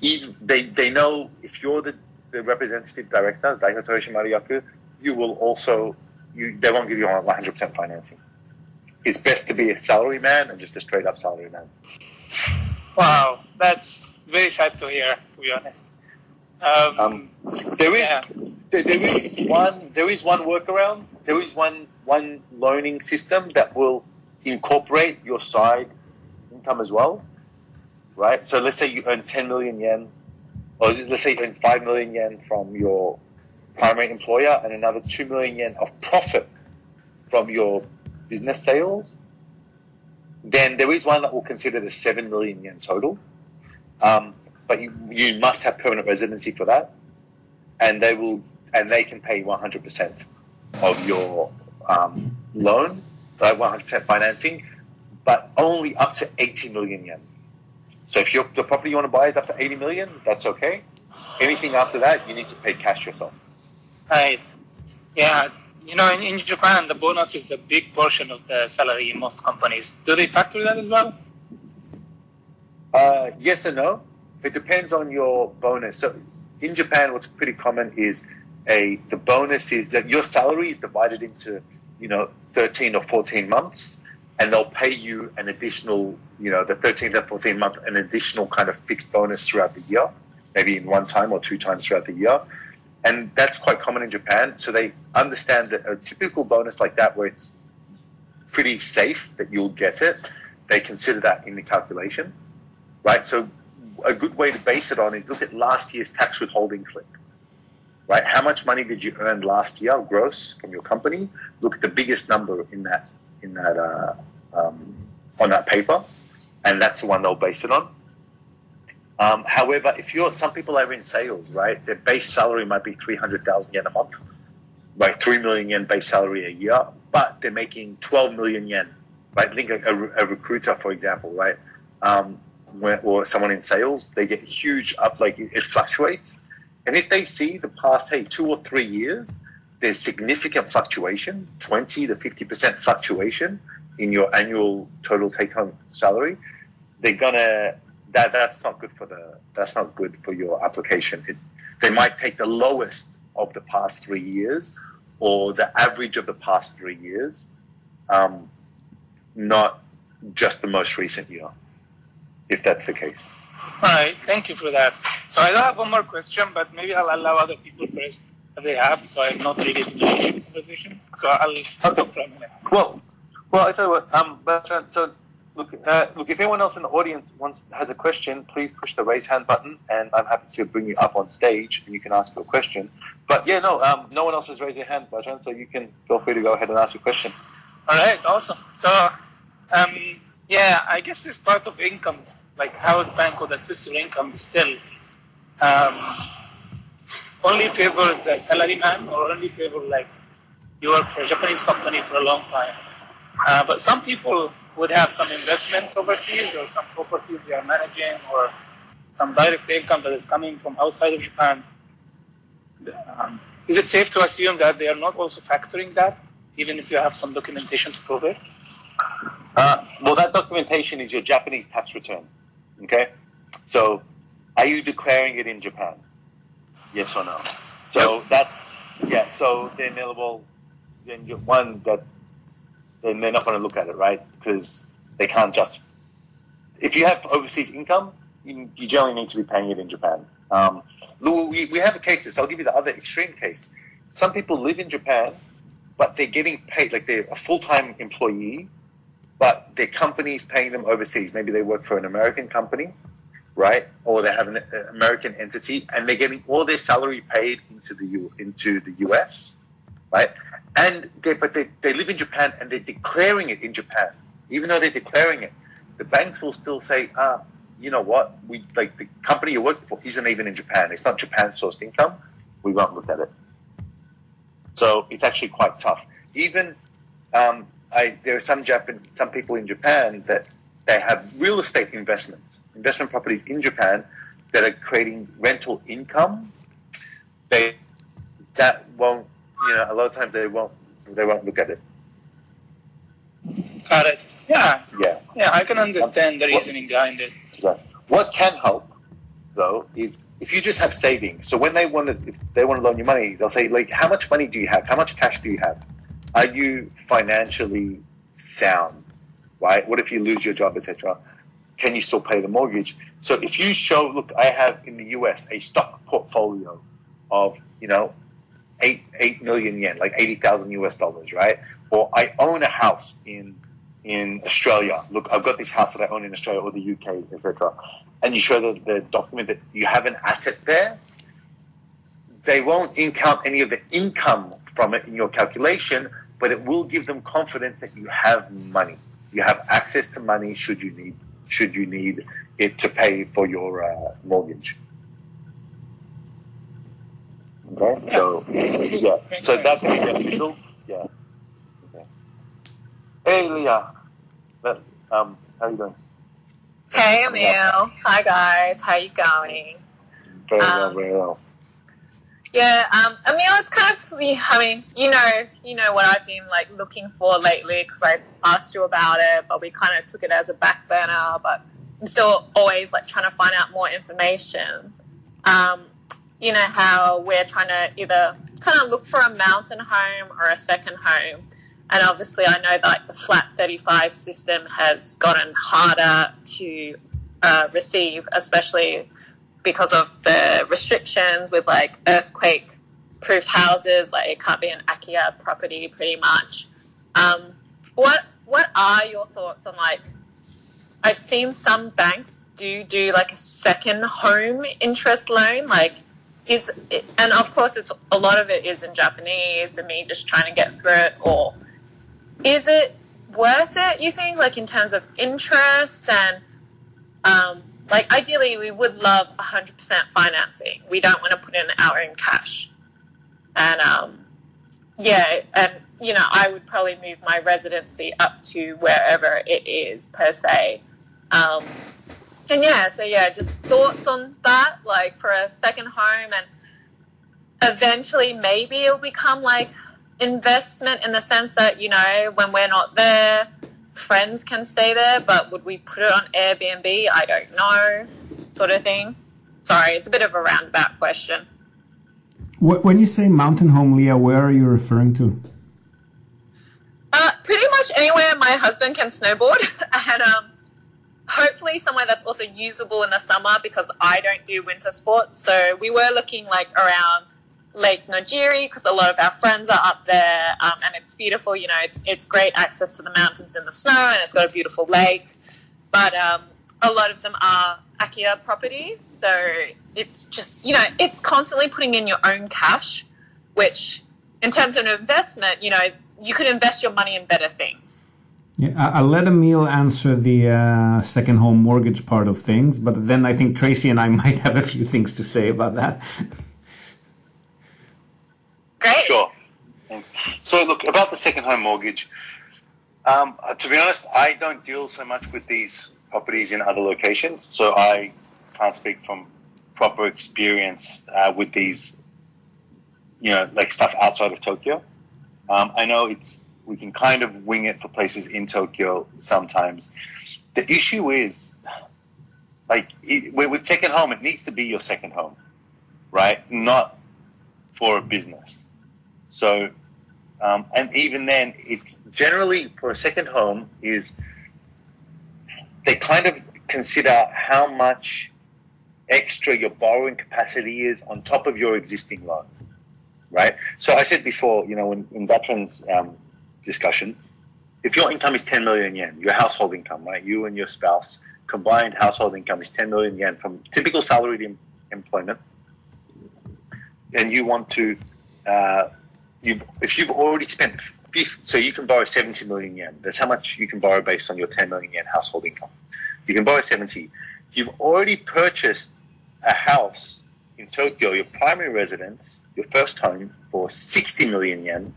Even, they they know if you're the, the representative director, daihyo torishimariyaku, you will also you they won't give you 100% financing. It's best to be a salary man and just a straight up salary man. Wow, that's very sad to hear. To be honest. Um, Um, there is Yeah. there, there is one there is one workaround. There is one one loaning system that will incorporate your side income as well, right? So let's say you earn 10 million yen, or let's say you earn 5 million yen from your primary employer and another 2 million yen of profit from your business sales. Then there is one that will consider the 7 million yen total. Um, but you, you must have permanent residency for that, and they will and they can pay 100% of your um, loan, like 100% financing, but only up to 80 million yen. So if your the property you want to buy is up to 80 million, that's okay. Anything after that, you need to pay cash yourself. Right. Yeah. You know, in, in Japan, the bonus is a big portion of the salary in most companies. Do they factor that as well? Uh, yes and no. It depends on your bonus. So in Japan, what's pretty common is a the bonus is that your salary is divided into you know 13 or 14 months, and they'll pay you an additional you know the 13th and 14th month an additional kind of fixed bonus throughout the year, maybe in one time or two times throughout the year. And that's quite common in Japan. So they understand that a typical bonus like that, where it's pretty safe that you'll get it, they consider that in the calculation right? So a good way to base it on is look at last year's tax withholding slip. Right? How much money did you earn last year gross from your company? Look at the biggest number in that in that uh, um, on that paper, and that's the one they'll base it on. Um, however, if you're some people are in sales, right? Their base salary might be three hundred thousand yen a month, right? Three million yen base salary a year, but they're making twelve million yen, right? Think a, a, recruiter, for example, right? Um, or someone in sales, they get huge up, like it fluctuates. And if they see the past, hey, two or three years, there's significant fluctuation, 20 to 50% fluctuation in your annual total take home salary, they're gonna that that's not good for the that's not good for your application. It, they might take the lowest of the past three years or the average of the past three years, um, not just the most recent year, if that's the case. All right, thank you for that. So I don't have one more question, but maybe I'll allow other people first if they have, so I'm not really in the conversation. So I'll stop for a minute. Well, well, I tell you what, um, Bertrand, so look, uh, look, if anyone else in the audience wants has a question, please push the raise hand button, and I'm happy to bring you up on stage, and you can ask your question. But yeah, no, um, no one else has raised their hand, Bertrand, so you can feel free to go ahead and ask a question. All right, awesome. So, um, yeah, I guess it's part of income, like how the bank would assist your income still. Um, only favors a salary man or only favor like you work for a Japanese company for a long time. Uh, but some people would have some investments overseas or some properties they are managing or some direct income that is coming from outside of Japan. Um, is it safe to assume that they are not also factoring that, even if you have some documentation to prove it? Uh, well, that documentation is your Japanese tax return. Okay, so are you declaring it in Japan? Yes or no? So that's yeah. So then, well, then you one that then they're not going to look at it, right? Because they can't just. If you have overseas income, you, you generally need to be paying it in Japan. Um, we, we have cases. I'll give you the other extreme case. Some people live in Japan, but they're getting paid like they're a full time employee, but their company is paying them overseas. Maybe they work for an American company, right? Or they have an uh, American entity, and they're getting all their salary paid into the U, into the US, right? And they, but they, they live in Japan and they're declaring it in Japan, even though they're declaring it. The banks will still say, ah, you know what? We like the company you're working for isn't even in Japan. It's not Japan sourced income. We won't look at it. So it's actually quite tough. Even um, I, there are some Japan, some people in Japan that they have real estate investments, investment properties in Japan that are creating rental income. They that won't, you know, a lot of times they won't they won't look at it. Got it. Yeah. Yeah. Yeah, I can understand the reasoning behind it. What can help though is if you just have savings. So when they want to, if they want to loan you money, they'll say like, how much money do you have? How much cash do you have? Are you financially sound? Right? What if you lose your job, etc.? Can you still pay the mortgage? So if you show, look, I have in the US a stock portfolio of you know eight eight million yen, like eighty thousand US dollars, right? Or I own a house in in Australia. Look, I've got this house that I own in Australia or the UK, etc. And you show the, the document that you have an asset there. They won't count any of the income from it in your calculation, but it will give them confidence that you have money. You have access to money should you need should you need it to pay for your uh, mortgage. Okay, so yeah, so that's beneficial. Yeah. Okay. Hey, Leah. Um, how you doing? Hey, Emil. Hi, guys. How you going? Very well, Um, very well. Yeah, um, Emil, it's kind of, I mean, you know, you know what I've been like looking for lately because I asked you about it, but we kind of took it as a back burner. But I'm still always like trying to find out more information. Um, you know how we're trying to either kind of look for a mountain home or a second home. And obviously, I know that like, the flat 35 system has gotten harder to uh, receive, especially because of the restrictions with like earthquake proof houses. Like it can't be an Akiya property, pretty much. Um, what What are your thoughts on like? I've seen some banks do do like a second home interest loan, like is and of course it's a lot of it is in Japanese and me just trying to get through it or is it worth it you think like in terms of interest and um, like ideally we would love 100% financing. We don't want to put in our own cash. And um, yeah and you know I would probably move my residency up to wherever it is per se. Um, and yeah, so yeah, just thoughts on that, like for a second home, and eventually maybe it'll become like investment in the sense that you know when we're not there, friends can stay there, but would we put it on Airbnb? I don't know, sort of thing. Sorry, it's a bit of a roundabout question. When you say mountain home, Leah, where are you referring to? Uh, pretty much anywhere my husband can snowboard, and um, hopefully somewhere that's also usable in the summer because I don't do winter sports. So we were looking like around Lake Nojiri because a lot of our friends are up there, um, and it's beautiful. You know, it's it's great access to the mountains and the snow, and it's got a beautiful lake. But um, a lot of them are Akiya properties, so it's just you know it's constantly putting in your own cash, which in terms of investment, you know, you could invest your money in better things. Yeah, I'll let Emil answer the uh, second home mortgage part of things, but then I think Tracy and I might have a few things to say about that. Great. Sure. So, look, about the second home mortgage, um, to be honest, I don't deal so much with these properties in other locations, so I can't speak from proper experience uh, with these, you know, like stuff outside of Tokyo. Um, I know it's we can kind of wing it for places in Tokyo sometimes. The issue is, like, it, with second home, it needs to be your second home, right? Not for a business. So, um, and even then, it's generally for a second home is they kind of consider how much extra your borrowing capacity is on top of your existing loan, right? So I said before, you know, in, in Bertrand's um, discussion. If your income is 10 million yen, your household income, right? You and your spouse combined household income is 10 million yen from typical salaried em- employment, and you want to, uh, you've, if you've already spent, so you can borrow 70 million yen. That's how much you can borrow based on your 10 million yen household income. You can borrow 70. You've already purchased a house in Tokyo, your primary residence, your first home, for 60 million yen.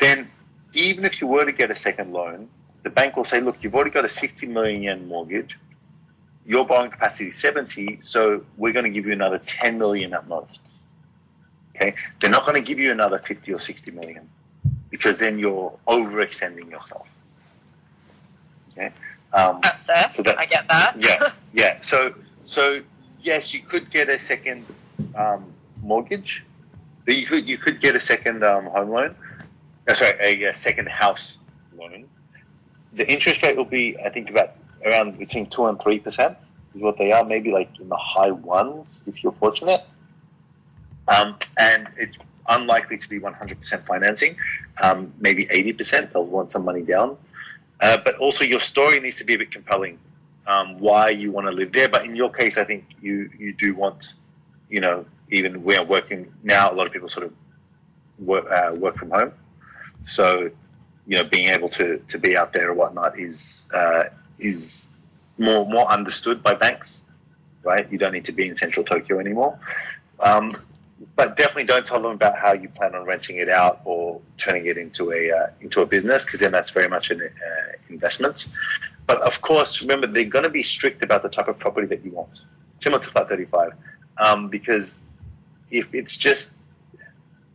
Then even if you were to get a second loan, the bank will say, look, you've already got a 60 million yen mortgage. Your borrowing capacity is 70, so we're going to give you another 10 million at most. Okay? They're not going to give you another 50 or 60 million because then you're overextending yourself. Okay? Um, That's fair. So that, I get that. yeah, yeah. So, so yes, you could get a second um, mortgage. You could you could get a second um, home loan, that's right, a, a second house loan. The interest rate will be, I think, about around between two and three percent is what they are. Maybe like in the high ones if you're fortunate. Um, and it's unlikely to be 100% financing. Um, maybe 80%. They'll want some money down. Uh, but also, your story needs to be a bit compelling. Um, why you want to live there. But in your case, I think you you do want, you know, even we are working now. A lot of people sort of work uh, work from home. So, you know, being able to, to be out there or whatnot is uh, is more more understood by banks, right? You don't need to be in central Tokyo anymore. Um, but definitely don't tell them about how you plan on renting it out or turning it into a uh, into a business because then that's very much an uh, investment. But of course, remember they're going to be strict about the type of property that you want, similar to Flat 35, um, because if it's just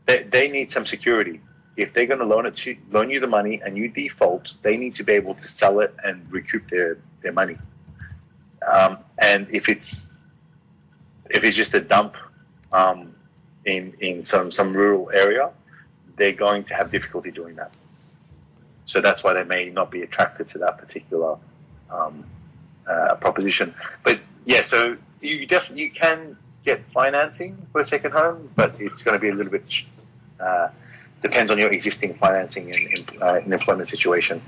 they, they need some security if they're going to loan it to loan you the money and you default, they need to be able to sell it and recoup their their money. Um, and if it's if it's just a dump um, in in some some rural area, they're going to have difficulty doing that. So that's why they may not be attracted to that particular um, uh, proposition. But yeah, so you definitely you can get financing for a second home, but it's going to be a little bit. Uh, depends on your existing financing and, uh, and employment situation.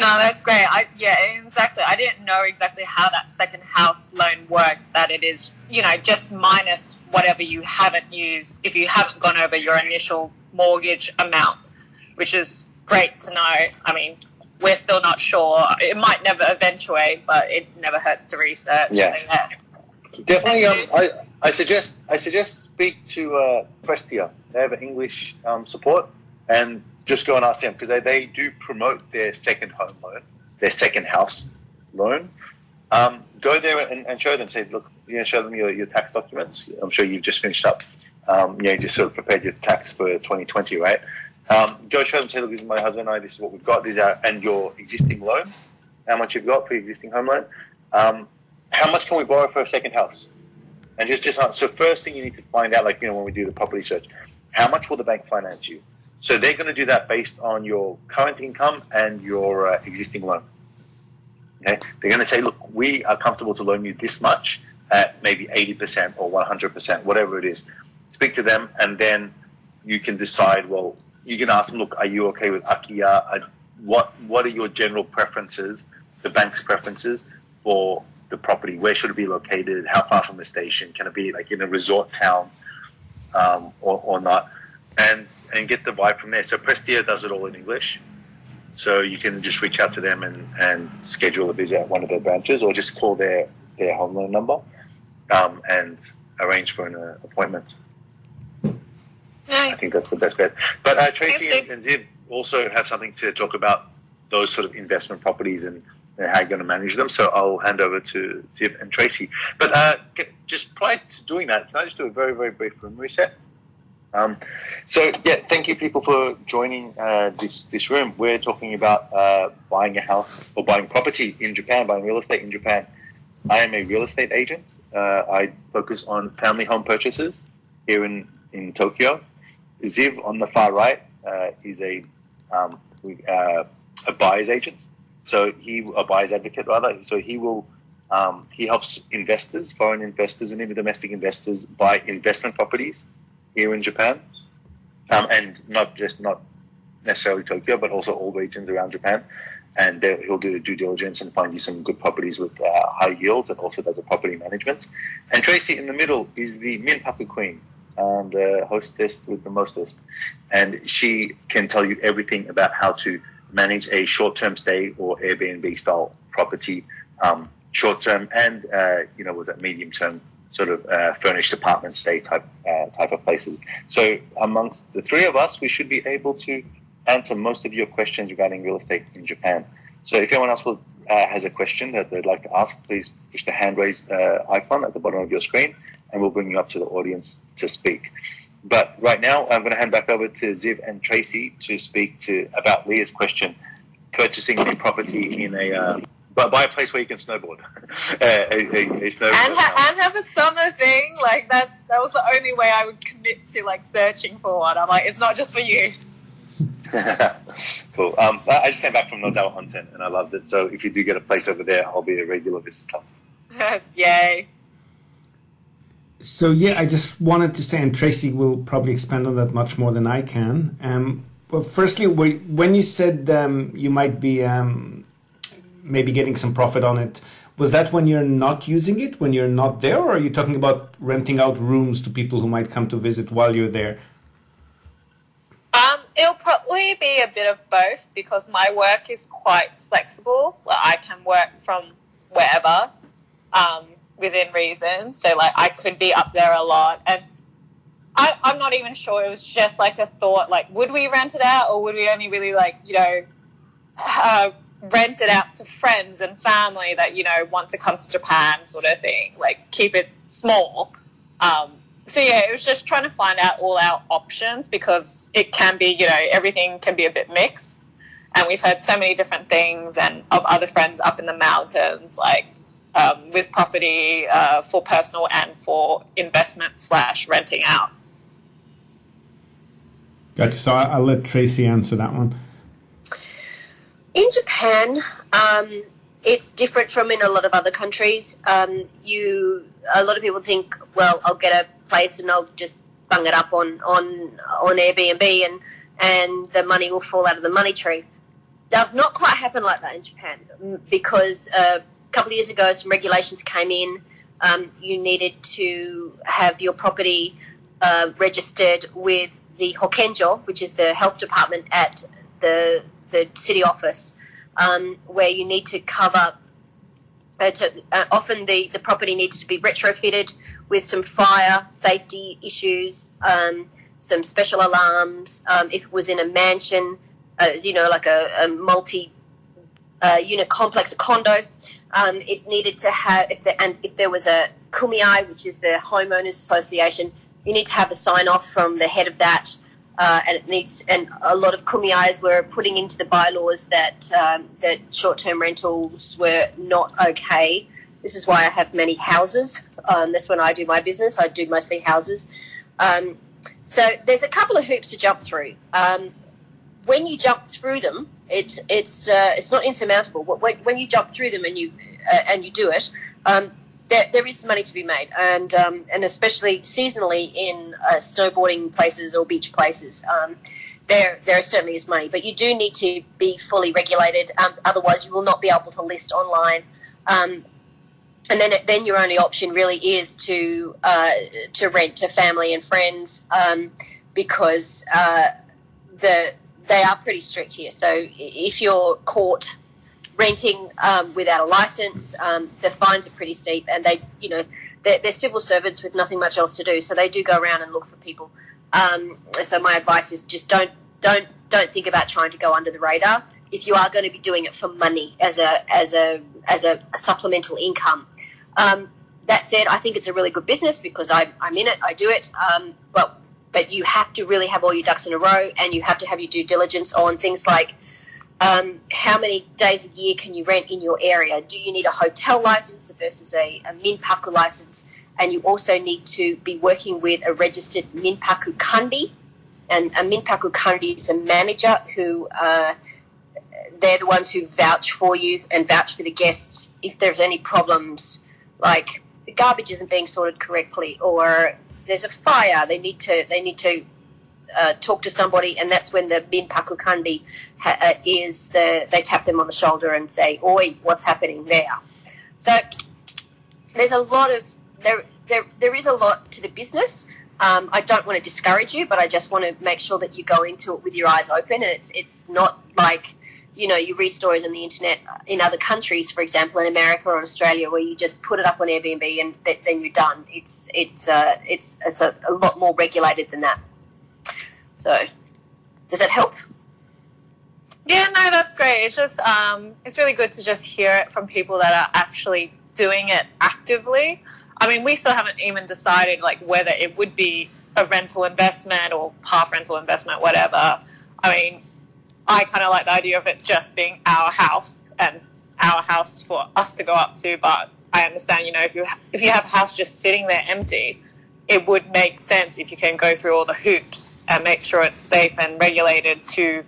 No, that's great. I yeah, exactly. I didn't know exactly how that second house loan worked. That it is, you know, just minus whatever you haven't used if you haven't gone over your initial mortgage amount, which is great to know. I mean, we're still not sure. It might never eventuate, but it never hurts to research. Yeah. So, yeah. Definitely, um, I, I suggest I suggest speak to uh, Prestia. They have an English um, support, and just go and ask them because they, they do promote their second home loan, their second house loan. Um, go there and, and show them. Say, look, you know, show them your, your tax documents. I'm sure you've just finished up. Um, you know, just sort of prepared your tax for 2020, right? Um, go show them. Say, look, this is my husband and I. This is what we've got. These are and your existing loan. How much you've got for your existing home loan? Um, how much can we borrow for a second house? And just just so first thing you need to find out, like you know, when we do the property search, how much will the bank finance you? So they're going to do that based on your current income and your uh, existing loan. Okay, they're going to say, look, we are comfortable to loan you this much at maybe 80% or 100%, whatever it is. Speak to them, and then you can decide. Well, you can ask them, look, are you okay with Akiya? Uh, What What are your general preferences, the bank's preferences for the property? Where should it be located? How far from the station? Can it be like in a resort town um, or, or not? And and get the vibe from there. So Prestia does it all in English. So you can just reach out to them and, and schedule a visit at one of their branches or just call their, their home loan number um, and arrange for an uh, appointment. I think that's the best bet. But uh, Tracy and, and Ziv also have something to talk about those sort of investment properties and, and how you're going to manage them. So I'll hand over to Ziv and Tracy. But uh, just prior to doing that, can I just do a very, very brief room reset? Um, so yeah, thank you people for joining uh, this this room. We're talking about uh, buying a house or buying property in Japan, buying real estate in Japan. I am a real estate agent. Uh, I focus on family home purchases here in in Tokyo. Ziv on the far right uh, is a um, uh, a buyer's agent. So he a buyer's advocate rather. So he will um, he helps investors, foreign investors, and even domestic investors buy investment properties here in Japan, um, and not just not necessarily Tokyo, but also all regions around Japan. And he'll do due diligence and find you some good properties with uh, high yields, and also does the property management. And Tracy in the middle is the Minpaku Queen, and the hostess with the mostest, and she can tell you everything about how to manage a short-term stay or Airbnb style property, um, short-term and uh, you know with a medium-term sort of uh, furnished apartment stay type uh, type of places. So amongst the three of us, we should be able to answer most of your questions regarding real estate in Japan. So if anyone else will, uh, has a question that they'd like to ask, please push the hand raise uh, icon at the bottom of your screen, and we'll bring you up to the audience to speak. But right now, I'm going to hand back over to Ziv and Tracy to speak to about Leah's question: purchasing a property in a uh, but buy a place where you can snowboard. uh, a, a, a snowboard. And, ha- and have a summer thing like that. That was the only way I would commit to like searching for one. I'm like, it's not just for you. cool. Um, I I just came back from Nozawa Onsen and I loved it. So if you do get a place over there, I'll be a regular visitor. Yay. So yeah, I just wanted to say, and Tracy will probably expand on that much more than I can. Um, well, firstly, wh- when you said um, you might be um, maybe getting some profit on it, was that when you're not using it, when you're not there, or are you talking about renting out rooms to people who might come to visit while you're there? Um, it'll probably be a bit of both because my work is quite flexible. Like I can work from wherever, um, within reason. So like I could be up there a lot, and I, I'm not even sure. It was just like a thought. Like, would we rent it out, or would we only really like you know, uh, rent it out to friends and family that you know want to come to Japan, sort of thing. Like keep it small. Um, so yeah, it was just trying to find out all our options because it can be, you know, everything can be a bit mixed. And we've heard so many different things and of other friends up in the mountains, like um, with property uh, for personal and for investment slash renting out. Gotcha. So I'll let Tracy answer that one. In Japan, um, it's different from in a lot of other countries. Um, you, a lot of people think, well, I'll get a place and I'll just bung it up on on on Airbnb, and and the money will fall out of the money tree. does not quite happen like that in Japan mm, because uh, a couple of years ago, some regulations came in. Um, you needed to have your property uh, registered with the Hokenjo, which is the health department at the the city office, um, where you need to cover. Uh, to, uh, often the, the property needs to be retrofitted with some fire safety issues, um, some special alarms. Um, if it was in a mansion, uh, you know, like a, a multi uh, unit complex, a condo, um, it needed to have if the, and if there was a kumiai, which is the homeowners association, you need to have a sign off from the head of that uh, and it needs and a lot of kumiais were putting into the bylaws that um, that short-term rentals were not okay. This is why I have many houses. Um, that's when I do my business. I do mostly houses. Um, so there's a couple of hoops to jump through. Um, when you jump through them, it's it's uh, it's not insurmountable. When, when you jump through them and you uh, and you do it, um, there, there is money to be made, and um, and especially seasonally in uh, snowboarding places or beach places, um, there there certainly is money. But you do need to be fully regulated, um, otherwise you will not be able to list online. Um, and then then your only option really is to uh, to rent to family and friends um, because uh, the they are pretty strict here. So if you're caught renting um, without a license. Um, the fines are pretty steep, and they, you know, they're, they're, civil servants with nothing much else to do, so they do go around and look for people. Um, so my advice is just don't don't don't think about trying to go under the radar. If you are going to be doing it for money as a as a as a, a supplemental income. Um, that said, I think it's a really good business because I, I'm in it, I do it, um, but but you have to really have all your ducks in a row, and you have to have your due diligence on things like um, how many days a year can you rent in your area? Do you need a hotel license versus a, a minpaku license? And you also need to be working with a registered minpaku kandi. And a minpaku kandi is a manager who uh, they're the ones who vouch for you and vouch for the guests if there's any problems, like the garbage isn't being sorted correctly or there's a fire. They need to they need to uh, talk to somebody, and that's when the minpaku kandi ha- uh, is the they tap them on the shoulder and say, "Oi, what's happening there?" So there's a lot of there there there is a lot to the business. Um, I don't want to discourage you, but I just want to make sure that you go into it with your eyes open, and it's it's not like you know you read stories on the internet in other countries, for example, in America or Australia, where you just put it up on Airbnb and th- then you're done. It's it's uh, it's it's a, a lot more regulated than that. So, does that help? Yeah, no, that's great. It's just, um, it's really good to just hear it from people that are actually doing it actively. I mean, we still haven't even decided like whether it would be a rental investment or half rental investment, whatever. I mean, I kind of like the idea of it just being our house and our house for us to go up to. But I understand, you know, if you if you have a house just sitting there empty, it would make sense if you can go through all the hoops and make sure it's safe and regulated to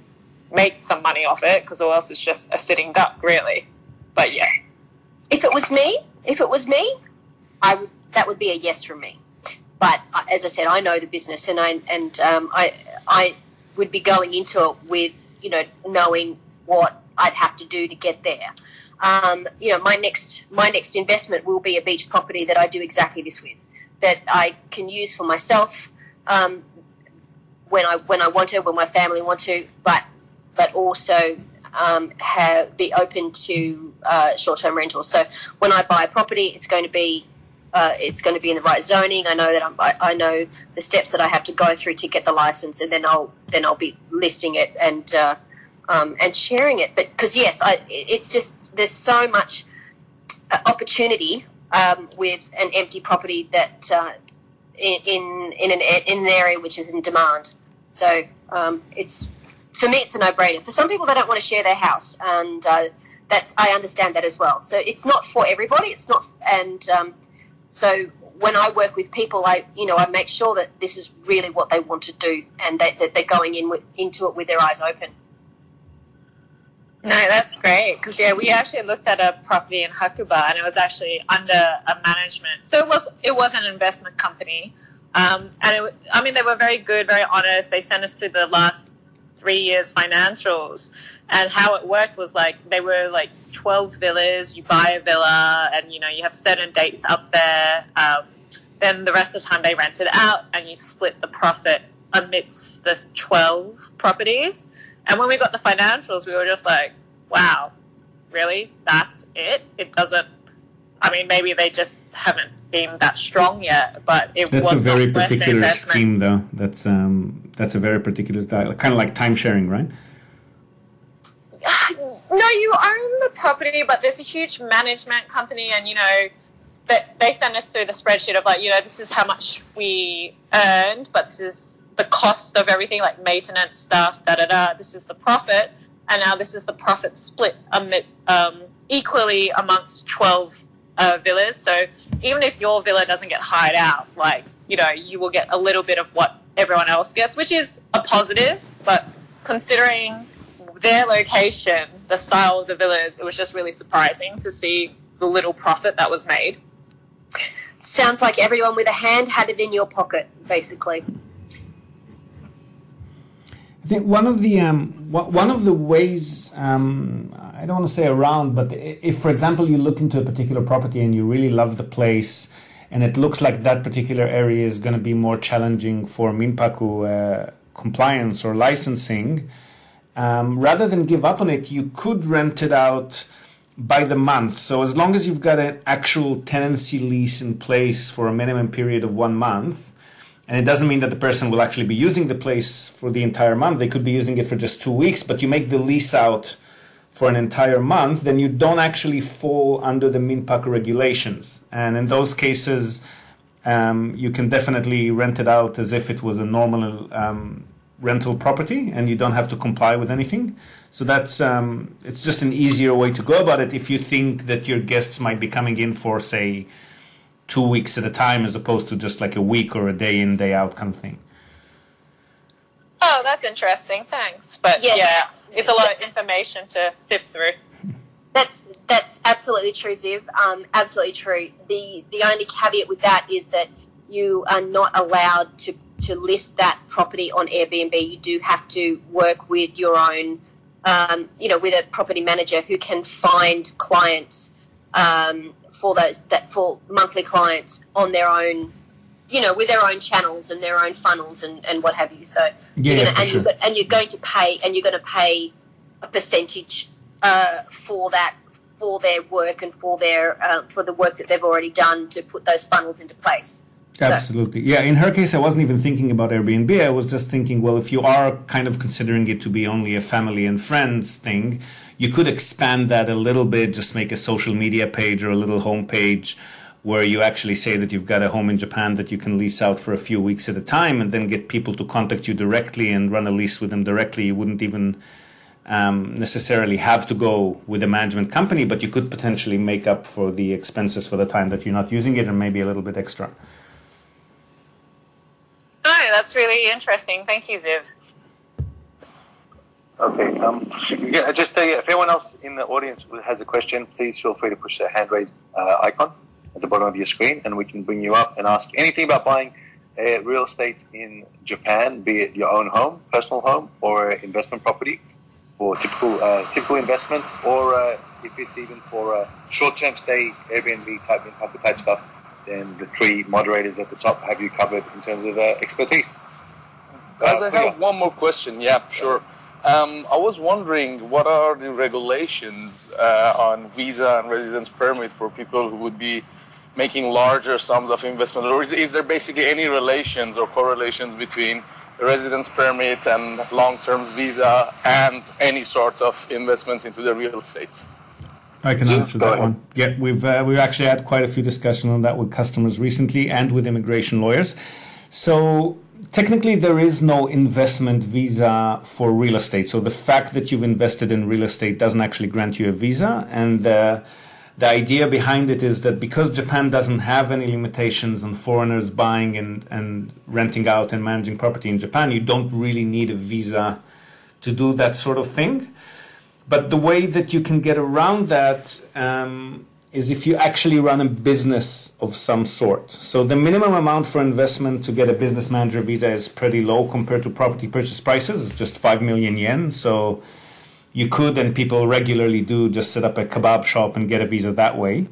make some money off it, because or else it's just a sitting duck, really. But yeah. If it was me, if it was me, I would. That would be a yes from me. But uh, as I said, I know the business, and I and um, I I would be going into it with you know knowing what I'd have to do to get there. Um, you know, my next my next investment will be a beach property that I do exactly this with that I can use for myself um, when I when I want to, when my family want to, but but also um, have be open to uh, short term rentals. So when I buy a property, it's going to be uh, it's going to be in the right zoning. I know that I'm, I, I know the steps that I have to go through to get the license, and then I'll then I'll be listing it and uh, um, and sharing it. But because yes, I, it's just there's so much uh, opportunity um, with an empty property that uh, in in an in an area which is in demand. So um, it's for me, it's a no-brainer. For some people, they don't want to share their house, and uh, that's I understand that as well. So it's not for everybody. It's not, and um, so when I work with people, I you know I make sure that this is really what they want to do, and that, that they're going in with, into it with their eyes open. No, that's great because yeah, we actually looked at a property in Hakuba and it was actually under a management. So it was it was an investment company, um, and it, I mean they were very good, very honest. They sent us through the last three years financials, And how it worked was like they were like 12 villas, you buy a villa, and you know, you have certain dates up there. Um, then the rest of the time they rent it out and you split the profit amidst the 12 properties. And when we got the financials, we were just like, wow, really? That's it? It doesn't, I mean, maybe they just haven't been that strong yet, but it That's was a very particular scheme, though. That's um, that's a very particular kind of like time sharing, right? No, you own the property, but there's a huge management company, and you know that they send us through the spreadsheet of like, you know, this is how much we earned, but this is the cost of everything, like maintenance stuff, da da da. This is the profit, and now this is the profit split amid, um, equally amongst twelve uh, villas. So even if your villa doesn't get hired out, like you know, you will get a little bit of what everyone else gets, which is a positive. But considering their location, the style of the villas, it was just really surprising to see the little profit that was made. Sounds like everyone with a hand had it in your pocket, basically. I think one of the um, one of the ways um, I don't want to say around, but if, for example, you look into a particular property and you really love the place, and it looks like that particular area is going to be more challenging for Minpaku uh, compliance or licensing, um, rather than give up on it, you could rent it out by the month. So as long as you've got an actual tenancy lease in place for a minimum period of one month, and it doesn't mean that the person will actually be using the place for the entire month. They could be using it for just two weeks, but you make the lease out for an entire month, then you don't actually fall under the Minpaku regulations. And in those cases, um, you can definitely rent it out as if it was a normal um, rental property, and you don't have to comply with anything. So that's um, it's just an easier way to go about it if you think that your guests might be coming in for say two weeks at a time as opposed to just like a week or a day in day out kind of thing. Oh, that's interesting. Thanks. But Yes. yeah, it's a lot of information to sift through. That's that's absolutely true, Ziv. Um, absolutely true. The the only caveat with that is that you are not allowed to to list that property on Airbnb. You do have to work with your own, um, you know, with a property manager who can find clients um, for those that for monthly clients on their own, you know, with their own channels and their own funnels and, and what have you. So Yeah, you're gonna, and, sure. you're, and you're going to pay and you're going to pay a percentage uh, for that for their work and for their uh, for the work that they've already done to put those funnels into place. So- Absolutely. Yeah, in her case, I wasn't even thinking about Airbnb. I was just thinking, well, if you are kind of considering it to be only a family and friends thing, you could expand that a little bit, just make a social media page or a little home page where you actually say that you've got a home in Japan that you can lease out for a few weeks at a time and then get people to contact you directly and run a lease with them directly. You wouldn't even um, necessarily have to go with a management company, but you could potentially make up for the expenses for the time that you're not using it or maybe a little bit extra. No, that's really interesting. Thank you, Ziv. Okay. Um, yeah, just uh, if anyone else in the audience has a question, please feel free to push the hand raise uh, icon at the bottom of your screen, and we can bring you up and ask anything about buying uh, real estate in Japan, be it your own home, personal home, or investment property, for typical uh, typical investments, or uh, if it's even for uh, short-term stay, Airbnb type type type stuff. Then the three moderators at the top have you covered in terms of uh, expertise. Guys, Uh, I have one more question. Yeah, sure. Um, I was wondering what are the regulations uh, on visa and residence permit for people who would be making larger sums of investment, or is, is there basically any relations or correlations between the residence permit and long-term visa and any sorts of investments into the real estate? I can answer that one. Yeah, we've uh, we've actually had quite a few discussions on that with customers recently and with immigration lawyers. So technically, there is no investment visa for real estate. So the fact that you've invested in real estate doesn't actually grant you a visa, and uh, the idea behind it is that because Japan doesn't have any limitations on foreigners buying and, and renting out and managing property in Japan, you don't really need a visa to do that sort of thing. But the way that you can get around that um, is if you actually run a business of some sort. So the minimum amount for investment to get a business manager visa is pretty low compared to property purchase prices. It's just 5 million yen. So you could, and people regularly do, just set up a kebab shop and get a visa that way.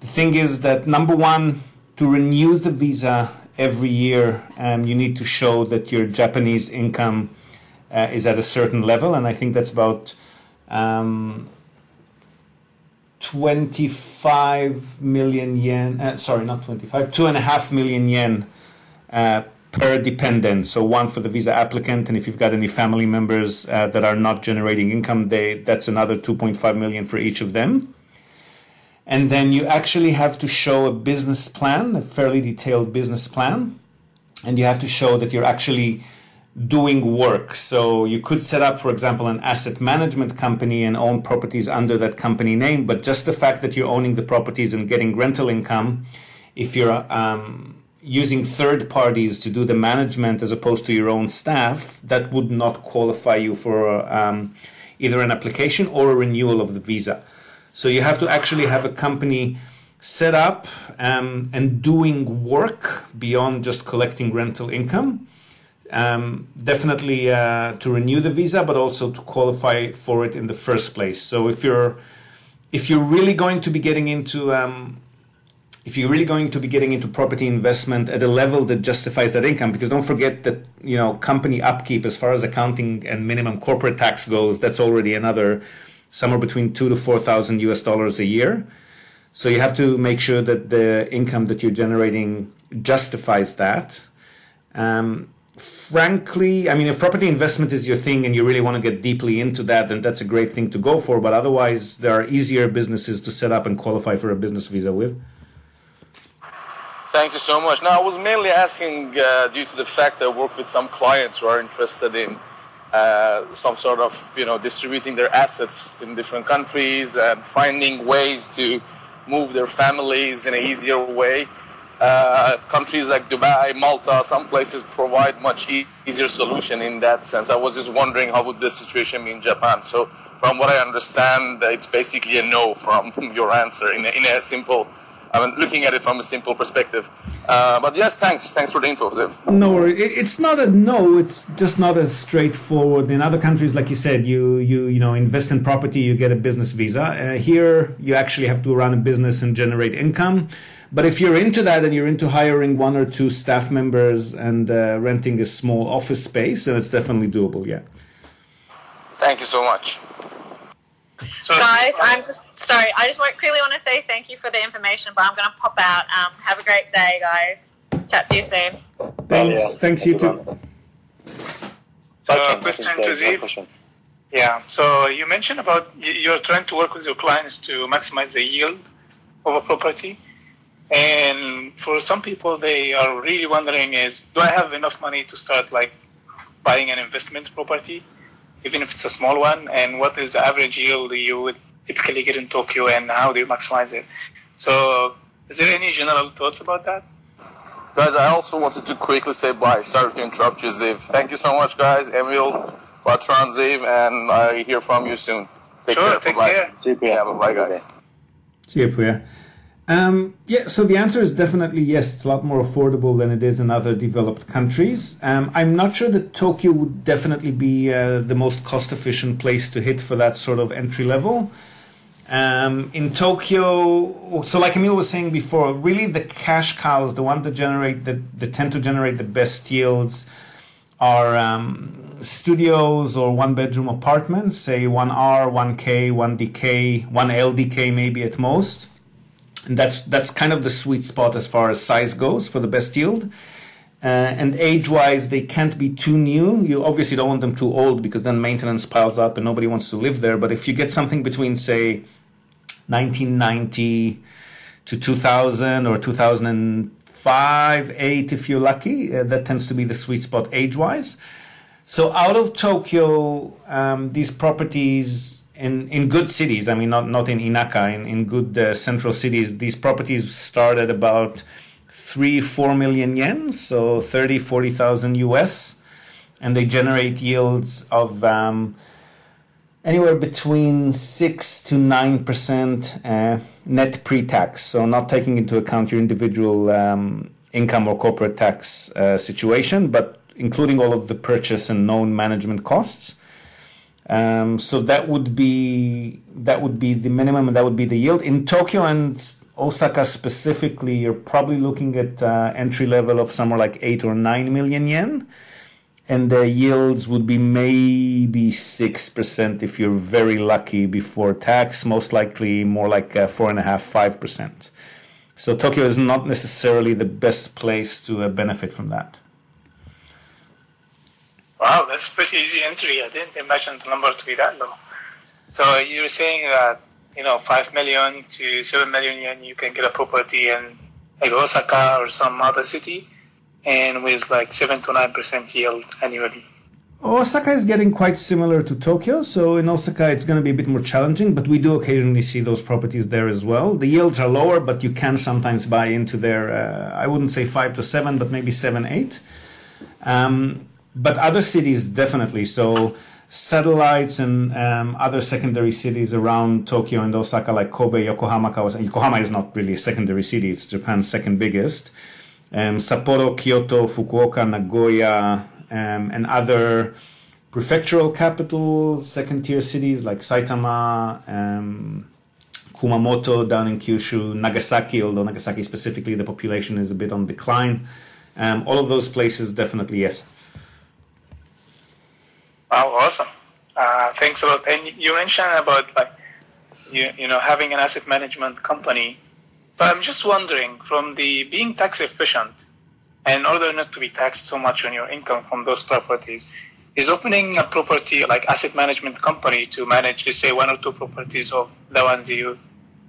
The thing is that number one, to renew the visa every year, um, you need to show that your Japanese income uh, is at a certain level, and I think that's about um, 25 million yen. Uh, sorry, not 25, two and a half million yen uh, per dependent. So one for the visa applicant, and if you've got any family members uh, that are not generating income, they that's another 2.5 million for each of them. And then you actually have to show a business plan, a fairly detailed business plan, and you have to show that you're actually doing work. So you could set up, for example, an asset management company and own properties under that company name, but just the fact that you're owning the properties and getting rental income, if you're um, using third parties to do the management as opposed to your own staff, that would not qualify you for um, either an application or a renewal of the visa. So you have to actually have a company set up um, and doing work beyond just collecting rental income. Um, definitely uh, to renew the visa, but also to qualify for it in the first place. So if you're if you're really going to be getting into um, if you're really going to be getting into property investment at a level that justifies that income, because don't forget that you know company upkeep as far as accounting and minimum corporate tax goes, that's already another somewhere between two to four thousand US dollars a year. So you have to make sure that the income that you're generating justifies that. Um, frankly, I mean, if property investment is your thing and you really want to get deeply into that, then that's a great thing to go for. But otherwise, there are easier businesses to set up and qualify for a business visa with. Thank you so much. Now, I was mainly asking uh, due to the fact that I work with some clients who are interested in uh, some sort of, you know, distributing their assets in different countries and finding ways to move their families in an easier way. Uh, countries like Dubai, Malta, some places provide much e- easier solution in that sense. I was just wondering how would the situation be in Japan. So, from what I understand, it's basically a no from your answer in a, in a simple I mean, looking at it from a simple perspective. Uh, but yes, thanks. Thanks for the info. No, it's not a no. It's just not as straightforward. In other countries, like you said, you you you know invest in property, you get a business visa. Uh, here, you actually have to run a business and generate income. But if you're into that and you're into hiring one or two staff members and uh, renting a small office space, then it's definitely doable. Yeah. Thank you so much. So, Guys, I'm just sorry. I just want, quickly want to say thank you for the information, but I'm going to pop out. Um, have a great day, guys. Chat to you soon. Thanks. Yeah. Thanks, you too. So, question to Ziv. Yeah. So you mentioned about you're trying to work with your clients to maximize the yield of a property. And for some people, they are really wondering is, do I have enough money to start like buying an investment property? even if it's a small one, and what is the average yield you would typically get in Tokyo, and how do you maximize it? So, is there any general thoughts about that? Guys, I also wanted to quickly say bye. Sorry to interrupt you, Ziv. Thank you so much, guys. Emil, Bertrand, Ziv, and I hear from you soon. Take sure, care. take bye-bye. care. See you, yeah, bye, guys. See you, Priya. Um, yeah, so the answer is definitely yes. It's a lot more affordable than it is in other developed countries. Um, I'm not sure that Tokyo would definitely be uh, the most cost efficient place to hit for that sort of entry level. Um, in Tokyo, so like Emil was saying before, really the cash cows, the one that generate that, that tend to generate the best yields, are um, studios or one bedroom apartments, say one R, one K, one DK, one LDK maybe at most and that's that's kind of the sweet spot as far as size goes for the best yield. Uh, and age-wise, they can't be too new. You obviously don't want them too old because then maintenance piles up and nobody wants to live there. But if you get something between, say, 1990 to 2000 or 2005, 8, if you're lucky, uh, that tends to be the sweet spot age-wise. So out of Tokyo, um, these properties in in good cities i mean not not in inaka in, in good uh, central cities these properties start at about 3 4 million yen so 30 40,000 us and they generate yields of um, anywhere between 6 to 9% uh, net pre-tax. So not taking into account your individual um, income or corporate tax uh, situation but including all of the purchase and known management costs Um, so that would be that would be the minimum, and that would be the yield in Tokyo and Osaka specifically. You're probably looking at uh, entry level of somewhere like eight or nine million yen, and the yields would be maybe six percent if you're very lucky before tax. Most likely more like uh, four and a half, five percent. So Tokyo is not necessarily the best place to uh, benefit from that. Wow, that's pretty easy entry. I didn't imagine the number to be that low. So you're saying that you know five million to seven million yen, you can get a property in like Osaka or some other city, and with like seven to nine percent yield annually. Osaka is getting quite similar to Tokyo, so in Osaka it's going to be a bit more challenging, but we do occasionally see those properties there as well. The yields are lower, but you can sometimes buy into their, uh, I wouldn't say five to seven, but maybe seven, eight. Um, but other cities definitely. So satellites and um, other secondary cities around Tokyo and Osaka, like Kobe, Yokohama. Yokohama is not really a secondary city; it's Japan's second biggest. Um, Sapporo, Kyoto, Fukuoka, Nagoya, um, and other prefectural capitals, second-tier cities like Saitama. Um, Kumamoto down in Kyushu, Nagasaki, although Nagasaki specifically, the population is a bit on decline. Um, all of those places, definitely yes. Wow, awesome. Uh, thanks a lot. And you mentioned about like you, you know having an asset management company. So I'm just wondering, from the being tax efficient, and in order not to be taxed so much on your income from those properties, is opening a property like asset management company to manage, let's say, one or two properties of the ones you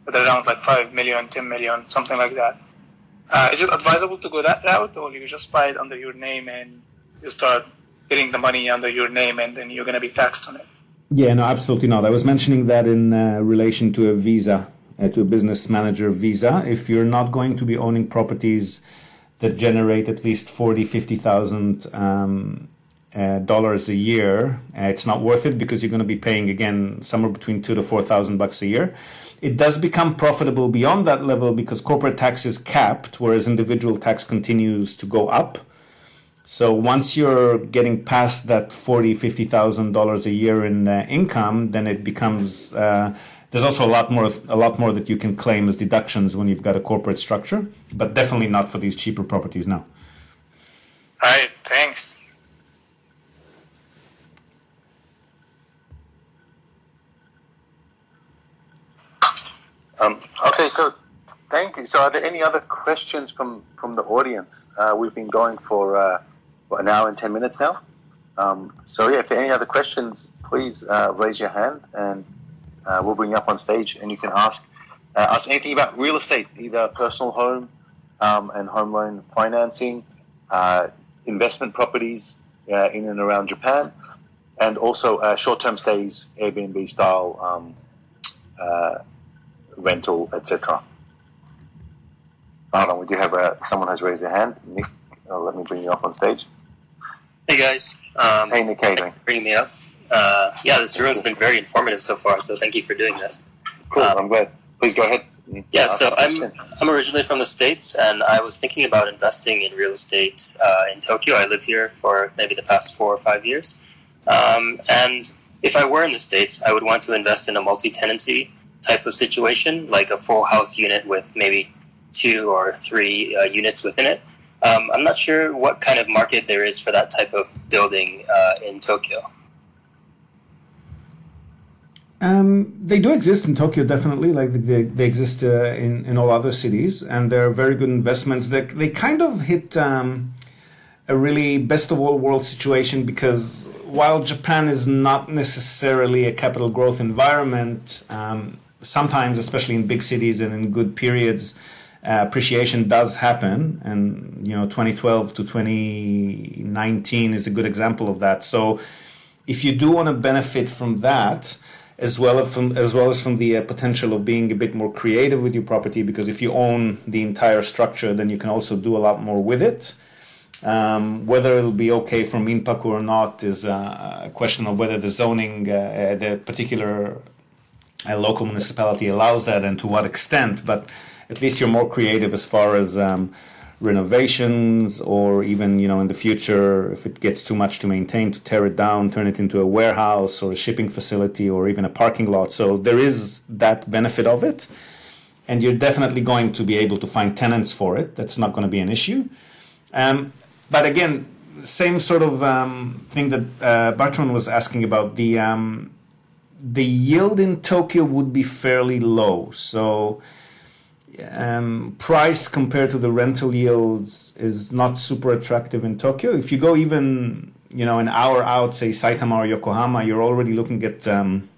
with around like 5 million, 10 million, something like that. Uh, is it advisable to go that route, or you just buy it under your name and you start getting the money under your name and then you're going to be taxed on it. Yeah, no, absolutely not. I was mentioning that in uh, relation to a visa, uh, to a business manager visa. If you're not going to be owning properties that generate at least 40, 50,000 um, uh, dollars a year, uh, it's not worth it because you're going to be paying again somewhere between two to 4,000 bucks a year. It does become profitable beyond that level because corporate tax is capped, whereas individual tax continues to go up. So once you're getting past that forty, fifty thousand dollars a year in uh, income, then it becomes uh, there's also a lot more a lot more that you can claim as deductions when you've got a corporate structure, but definitely not for these cheaper properties now. All right, thanks. Um, okay, so thank you. So, are there any other questions from from the audience? Uh, we've been going for. Uh, what, an hour and 10 minutes now. Um, so, yeah, if there are any other questions, please uh, raise your hand and uh, we'll bring you up on stage and you can ask uh, us anything about real estate, either personal home um, and home loan financing, uh, investment properties uh, in and around Japan, and also uh, short term stays, Airbnb style um, rental, etc. Hold on, we do have a, someone has raised their hand. Nick, let me bring you up on stage. Hey guys. Um, hey Nick, how Bring me up. Uh, yeah, this room has been very informative so far, so thank you for doing this. Cool, um, I'm glad. Please go ahead. Yeah, so I'm I'm originally from the states, and I was thinking about investing in real estate uh, in Tokyo. I live here for maybe the past four or five years, um, and if I were in the states, I would want to invest in a multi-tenancy type of situation, like a full house unit with maybe two or three uh, units within it. Um, I'm not sure what kind of market there is for that type of building uh, in Tokyo. Um, they do exist in Tokyo, definitely. Like they, they exist uh, in in all other cities, and they're very good investments. They they kind of hit um, a really best of all world situation because while Japan is not necessarily a capital growth environment, um, sometimes, especially in big cities and in good periods, uh, appreciation does happen, and you know, 2012 to 2019 is a good example of that. So, if you do want to benefit from that, as well as from as well as from the uh, potential of being a bit more creative with your property, because if you own the entire structure, then you can also do a lot more with it. Um, whether it'll be okay from Minpaku or not is uh, a question of whether the zoning, uh, the particular uh, local municipality allows that, and to what extent. But at least you're more creative as far as um, renovations or even you know in the future if it gets too much to maintain to tear it down turn it into a warehouse or a shipping facility or even a parking lot. So there is that benefit of it. And you're definitely going to be able to find tenants for it. That's not going to be an issue. Um, but again same sort of um, thing that uh, Bertrand was asking about. The um, the yield in Tokyo would be fairly low. So um, price compared to the rental yields is not super attractive in Tokyo. If you go even you know an hour out, say Saitama or Yokohama, you're already looking at um,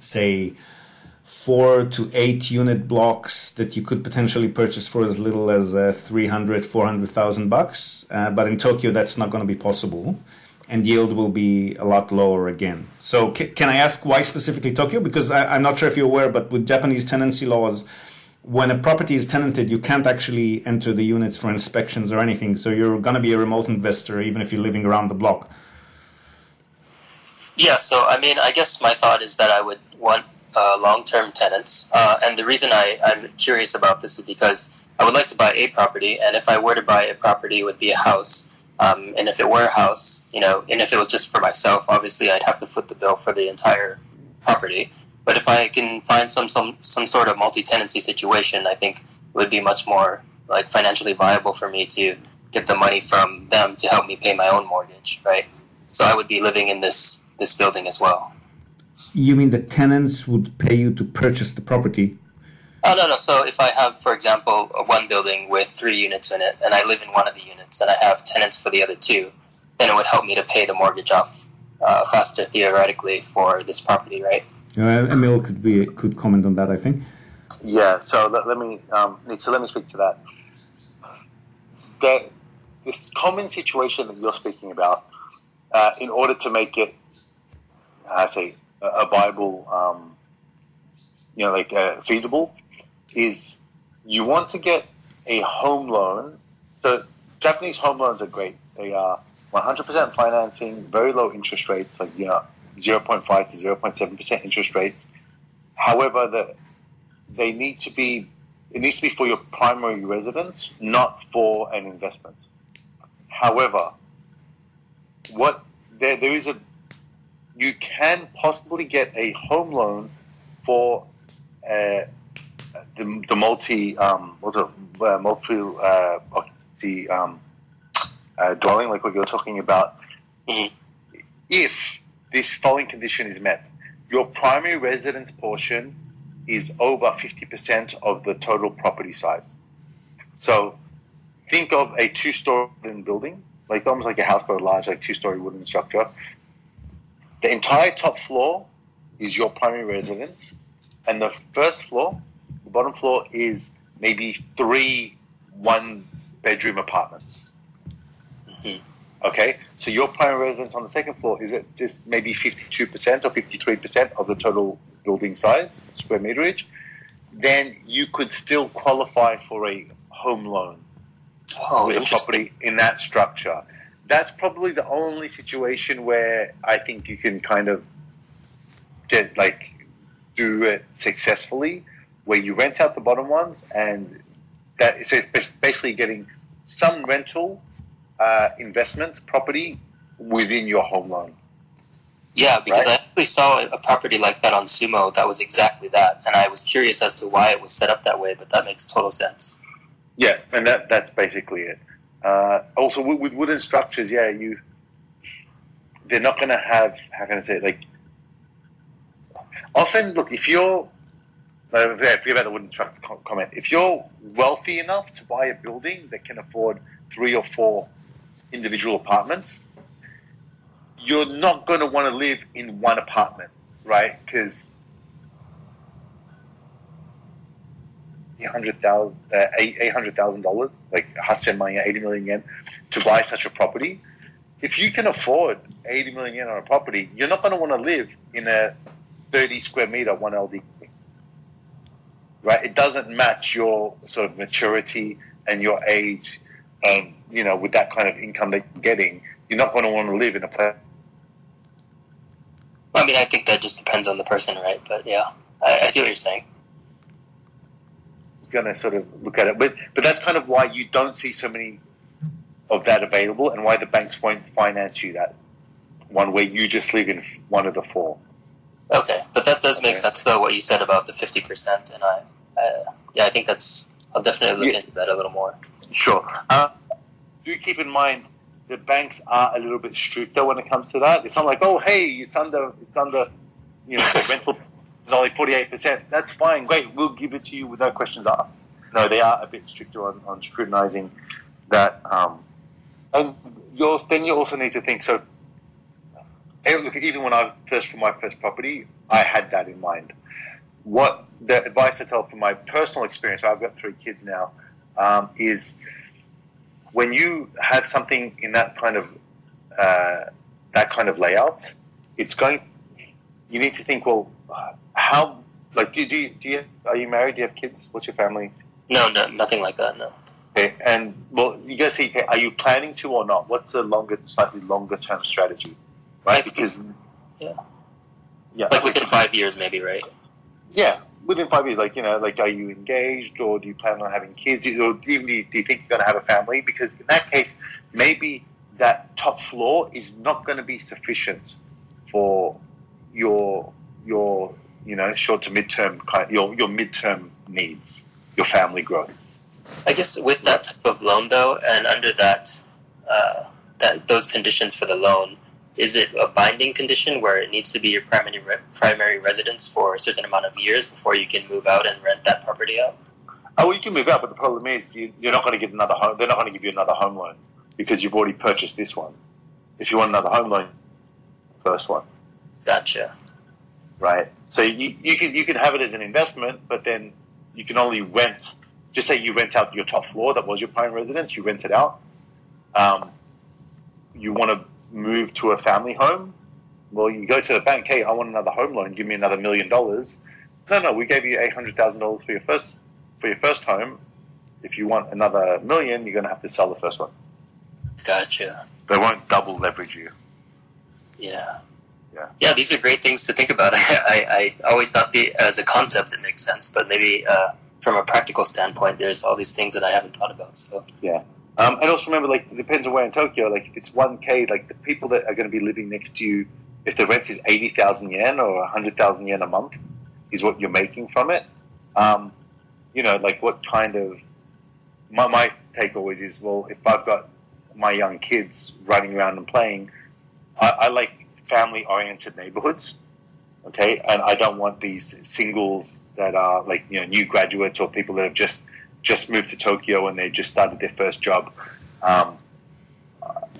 say four to eight unit blocks that you could potentially purchase for as little as uh, 300 400,000 bucks. Uh, but in Tokyo that's not going to be possible and yield will be a lot lower again. So can I ask why specifically Tokyo? Because I, I'm not sure if you're aware but with Japanese tenancy laws when a property is tenanted, you can't actually enter the units for inspections or anything. So you're going to be a remote investor, even if you're living around the block. Yeah, so I mean, I guess my thought is that I would want uh, long term tenants. Uh, and the reason I, I'm curious about this is because I would like to buy a property, and if I were to buy a property, it would be a house. Um, and if it were a house, you know, and if it was just for myself, obviously I'd have to foot the bill for the entire property. But if I can find some some some sort of multi-tenancy situation, I think it would be much more like financially viable for me to get the money from them to help me pay my own mortgage, right? So I would be living in this this building as well. You mean the tenants would pay you to purchase the property? Oh no no. So if I have, for example, a one building with three units in it, and I live in one of the units, and I have tenants for the other two, then it would help me to pay the mortgage off uh, faster theoretically for this property, right? Uh, Emil could be could comment on that. I think. Yeah. So let, let me, um. So let me speak to that. This common situation that you're speaking about, uh, in order to make it, I say, a, a viable, um, you know, like uh, feasible, is you want to get a home loan. So Japanese home loans are great. They are 100% financing, very low interest rates, like you know 0.5 to 0.7% interest rates. However, the, they need to be, it needs to be for your primary residence, not for an investment. However, what there, there is a, you can possibly get a home loan for uh, the, the multi, um, what's it, uh, multi, uh, the um, uh, dwelling, like what you're talking about. Mm-hmm. If this following condition is met. Your primary residence portion is over 50% of the total property size. So think of a two story building, like almost like a houseboat large, like two story wooden structure. The entire top floor is your primary residence, and the first floor, the bottom floor, is maybe three one bedroom apartments. Mm-hmm. Okay, so your primary residence on the second floor is it just maybe 52% or 53% of the total building size, square meterage, then you could still qualify for a home loan Oh, with a property in that structure. That's probably the only situation where I think you can kind of get like do it successfully, where you rent out the bottom ones, and that so it's basically getting some rental uh, investment property within your home loan. Yeah, because Right. I actually saw a property like that on Suumo that was exactly that, and I was curious as to why it was set up that way. But that makes total sense. Yeah, and that that's basically it. Uh, also, with, with wooden structures, yeah, you they're not going to have how can I say it, like often. Look, if you're uh, forget about the wooden structure comment. If you're wealthy enough to buy a building that can afford three or four individual apartments, you're not going to want to live in one apartment, right? Because eight hundred thousand, uh, like Hasen money, eighty million yen, to buy such a property. If you can afford eighty million yen on a property, you're not going to want to live in a thirty square meter one LD, right? It doesn't match your sort of maturity and your age, and you know, with that kind of income that you're getting, you're not going to want to live in a place. I mean, I think that just depends on the person, right? But yeah, I, I see what you're saying. It's going to sort of look at it. But but that's kind of why you don't see so many of that available, and why the banks won't finance you that one where you just live in one of the four. Okay, but that does make Okay. sense though. What you said about the fifty percent, and I, uh, yeah, I think that's. I'll definitely look Yeah. into that a little more. Sure. Uh, do keep in mind the banks are a little bit stricter when it comes to that. It's not like, oh, hey, it's under, it's under, you know, rental is only forty eight percent. That's fine, great. We'll give it to you with no questions asked. No, they are a bit stricter on, on scrutinizing that. Um, and you're, then you also need to think. So, look, even when I first for my first property, I had that in mind. What the advice I tell from my personal experience, I've got three kids now, um, is when you have something in that kind of uh, that kind of layout, it's going. You need to think, well, how? Like, do, do you, do you are you married? Do you have kids? What's your family? No, no, nothing like that. No. Okay, and well, you gotta see. Okay, are you planning to or not? What's the longer, slightly longer term strategy? Right, I've- because Yeah. yeah, Like within five years, maybe, right? yeah, within five years, like you know, like are you engaged or do you plan on having kids? Or even do you, do you think you're going to have a family? Because in that case, maybe that top floor is not going to be sufficient for your your you know short to midterm your your midterm needs, your family growth. I guess with that type of loan, though, and under that, uh, that those conditions for the loan, is it a binding condition where it needs to be your primary re- primary residence for a certain amount of years before you can move out and rent that property out? Oh, well, you can move out, but the problem is you, you're not going to get another home. They're not going to give you another home loan because you've already purchased this one. If you want another home loan, first one. Gotcha. right? So you, you can you can have it as an investment, but then you can only rent. Just say you rent out your top floor that was your prime residence. You rent it out. Um, you want to move to a family home. Well, you go to the bank. Hey, I want another home loan. Give me another million dollars. No, no, we gave you eight hundred thousand dollars for your first for your first home. If you want another million, you're going to have to sell the first one. Gotcha. They won't double leverage you. Yeah. Yeah. Yeah, these are great things to think about. I, I always thought the as a concept it makes sense, but maybe uh, from a practical standpoint, there's all these things that I haven't thought about. So Um, and also remember, like, it depends on where in Tokyo. Like, if it's 1K, like, the people that are going to be living next to you, if the rent is 80,000 yen or 100,000 yen a month, is what you're making from it. Um, you know, like, what kind of. My, my take always is, well, if I've got my young kids running around and playing, I, I like family oriented neighborhoods. Okay. And I don't want these singles that are, like, you know, new graduates or people that have just just moved to Tokyo and they just started their first job. Um,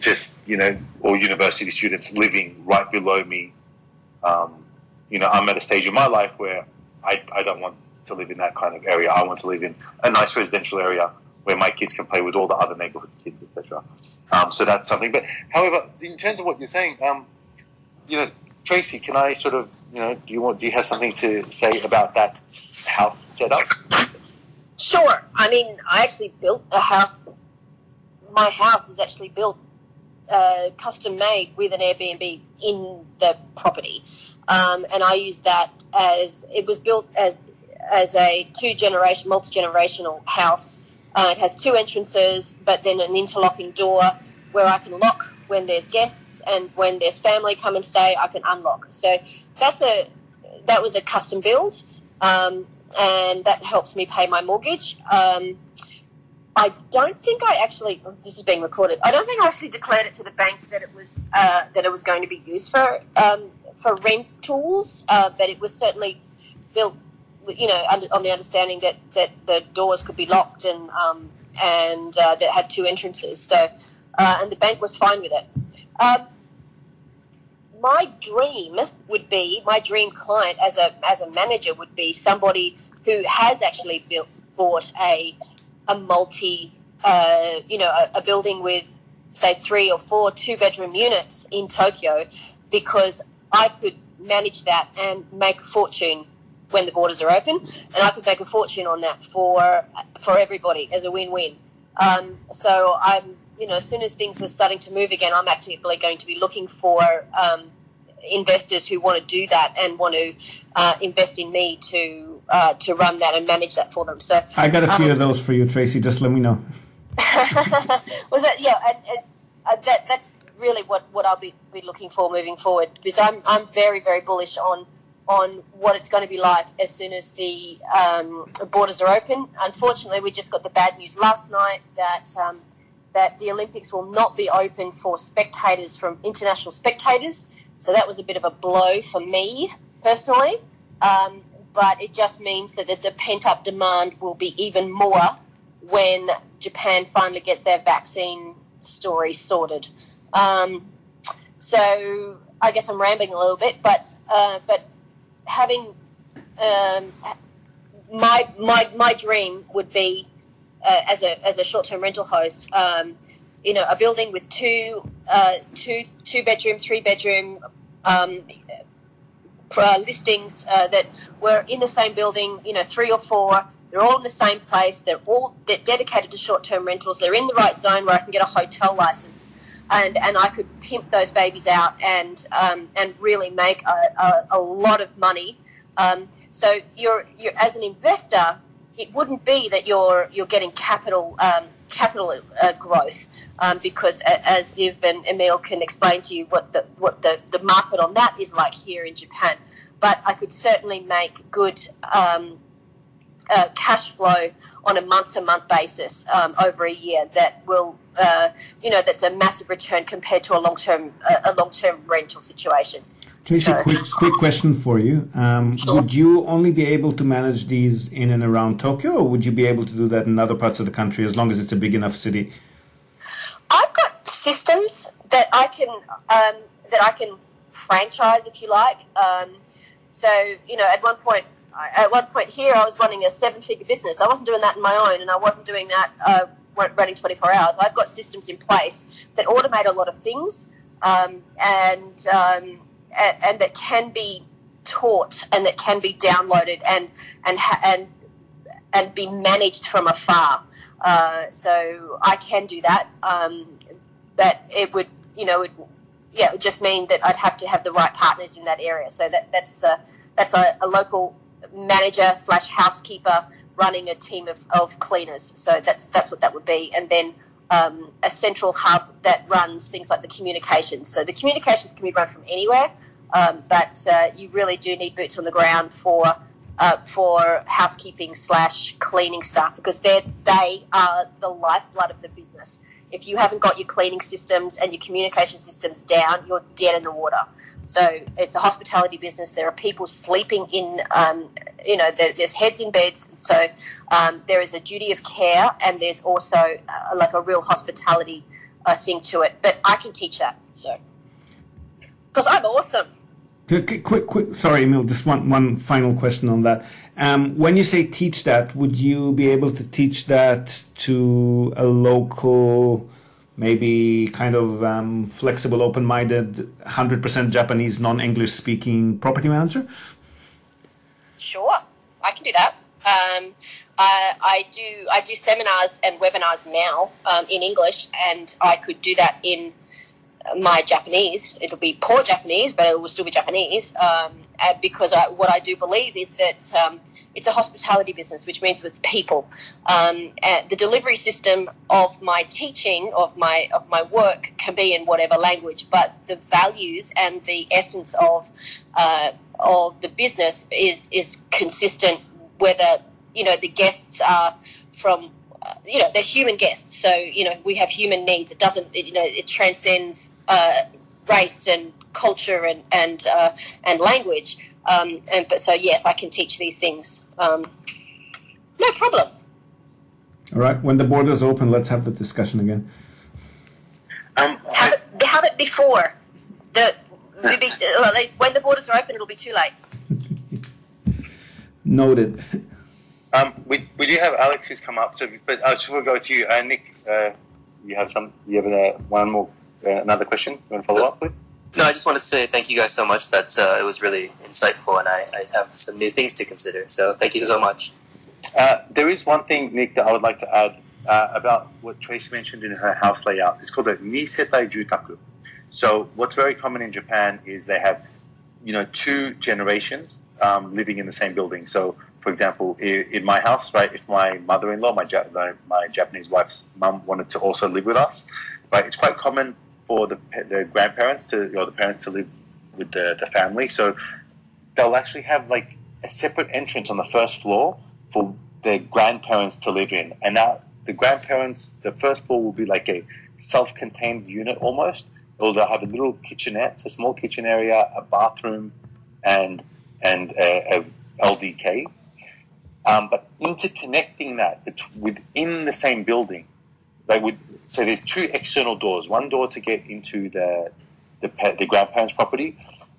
just you know, or university students living right below me. Um, you know, I'm at a stage in my life where I, I don't want to live in that kind of area. I want to live in a nice residential area where my kids can play with all the other neighborhood kids, etc. Um, so that's something. But however, in terms of what you're saying, um, you know, Tracy, can I sort of, you know, do you want, do you have something to say about that house setup? Sure. I mean, I actually built a house. My house is actually built uh, custom made with an Airbnb in the property, um, and I use that as it was built as as a two generation multi generational house. Uh, it has two entrances, but then an interlocking door where I can lock when there's guests, and when there's family come and stay, I can unlock. So that's a that was a custom build. Um, and that helps me pay my mortgage. Um, I don't think I actually. oh, This is being recorded. I don't think I actually declared it to the bank that it was uh, that it was going to be used for um, for rentals, uh, but it was certainly built, you know, under, on the understanding that, that the doors could be locked and um, and uh, that had two entrances. So, uh, and the bank was fine with it. Um, my dream would be my dream client as a as a manager would be somebody who has actually built bought a a multi uh, you know a, a building with say three or four two bedroom units in Tokyo because I could manage that and make a fortune when the borders are open and I could make a fortune on that for for everybody as a win win. Um, so I'm you know as soon as things are starting to move again, I'm actively going to be looking for um, investors who want to do that and want to uh, invest in me to uh, to run that and manage that for them. So I got a few um, of those for you, Tracy. Just let me know. was that yeah? And, and uh, that that's really what, what I'll be, be looking for moving forward because I'm I'm very very bullish on on what it's going to be like as soon as the um, borders are open. Unfortunately, we just got the bad news last night that um, that the Olympics will not be open for spectators from international spectators. So that was a bit of a blow for me personally. Um, but it just means that the, pent up demand will be even more when Japan finally gets their vaccine story sorted. Um, so I guess I'm rambling a little bit, but uh, but having um, my my my dream would be uh, as a as a short term rental host, um, you know, a building with two uh, two two bedroom, three bedroom um, uh, listings uh, that were in the same building, you know, three or four. They're all in the same place. They're all they're dedicated to short term rentals. They're in the right zone where I can get a hotel license and and I could pimp those babies out and um, and really make a, a, a lot of money. Um, so you're you're as an investor, it wouldn't be that you're you're getting capital um, capital uh, growth um, because as Ziv and Emil can explain to you what the what the, the market on that is like here in Japan. But I could certainly make good um, uh, cash flow on a month to month basis um, over a year that will uh, you know that's a massive return compared to a long term a long term rental situation. Tracy, quick quick question for you. Um, sure. Would you only be able to manage these in and around Tokyo, or would you be able to do that in other parts of the country as long as it's a big enough city? I've got systems that I can um, that I can franchise, if you like. Um, so you know, at one point at one point here, I was running a seven figure business. I wasn't doing that on my own, and I wasn't doing that uh, running 24 hours. I've got systems in place that automate a lot of things um, and, um, and, and that can be taught and that can be downloaded and and and and be managed from afar. Uh, so I can do that. Um, but it would, you know, it, yeah, it would just mean that I'd have to have the right partners in that area. So that that's a, that's a, a local manager slash housekeeper running a team of, of cleaners. So that's that's what that would be, and then um, a central hub that runs things like the communications. So the communications can be run from anywhere, um, but uh, you really do need boots on the ground for uh, for housekeeping slash cleaning staff because they they are the lifeblood of the business. If you haven't got your cleaning systems and your communication systems down, you're dead in the water. So it's a hospitality business. There are people sleeping in, um, you know, there, there's heads in beds. So um, there is a duty of care, and there's also uh, like a real hospitality uh, thing to it. But I can teach that. So because I'm awesome. Quick, quick, quick. Sorry, Emil. Just one, one final question on that. Um, when you say teach that, would you be able to teach that to a local? maybe kind of um, flexible, open minded, 100% Japanese, non English speaking property manager? Sure, I can do that. Um, I, I, do I do seminars and webinars now um, in English, and I could do that in my Japanese. It'll be poor Japanese, but it will still be Japanese. Um, because I, what I do believe is that um, it's a hospitality business, which means it's people. Um, the delivery system of my teaching of my of my work can be in whatever language, but the values and the essence of uh, of the business is is consistent. Whether you know the guests are from uh, you know they're human guests, so you know we have human needs. It doesn't it, you know it transcends uh, race and culture and and uh, and language. Um, and but so yes, I can teach these things. Um, no problem. All right. When the borders open, let's have the discussion again. Um, have, it, have it before the be, well, when the borders are open, it'll be too late. Noted. Um, we, we do have Alex who's come up, so but I just want to go to you, uh, Nick. Uh, you have some. You have uh, one more, another question. You want to follow up with? No, I just want to say thank you guys so much. That uh, it was really insightful, and I, I, have some new things to consider. So thank you so much. Uh, there is one thing, Nick, that I would like to add uh, about what Trace mentioned in her house layout. It's called a Nisetai Jutaku. So what's very common in Japan is they have, you know, two generations um, living in the same building. So for example, in, in my house, right, if my mother-in-law, my, my, my Japanese wife's mum wanted to also live with us, right, it's quite common for the, the grandparents to, or the parents to live with the, the family. So they'll actually have like a separate entrance on the first floor for their grandparents to live in. And now the grandparents, the first floor will be like a self-contained unit almost. Or they'll have a little kitchenette, a small kitchen area, a bathroom, and and a, a LDK. Um, but interconnecting that within the same building, like with so there's two external doors. One door to get into the the, the grandparents' property,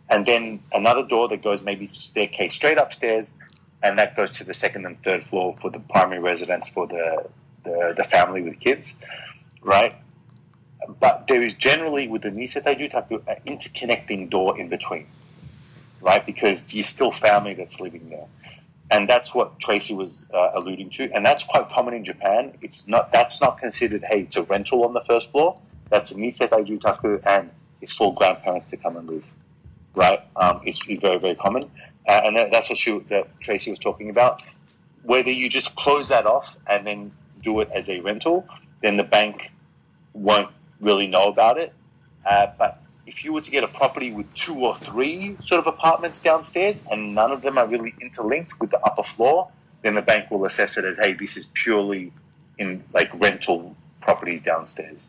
and then another door that goes maybe staircase straight upstairs, and that goes to the second and third floor for the primary residence for the the, the family with kids, right? But there is generally with the Nisetai Jutaku an interconnecting door in between, right? Because you're still family that's living there and that's what Tracy was uh, alluding to, and that's quite common in Japan. It's not that's not considered hey, it's a rental on the first floor. That's a nisetai jutaku, and it's for grandparents to come and live. Right? Um, it's very very common, uh, and that's what she, that Tracy was talking about. Whether you just close that off and then do it as a rental, then the bank won't really know about it. Uh, but if you were to get a property with two or three sort of apartments downstairs and none of them are really interlinked with the upper floor, then the bank will assess it as, hey, this is purely in like rental properties downstairs.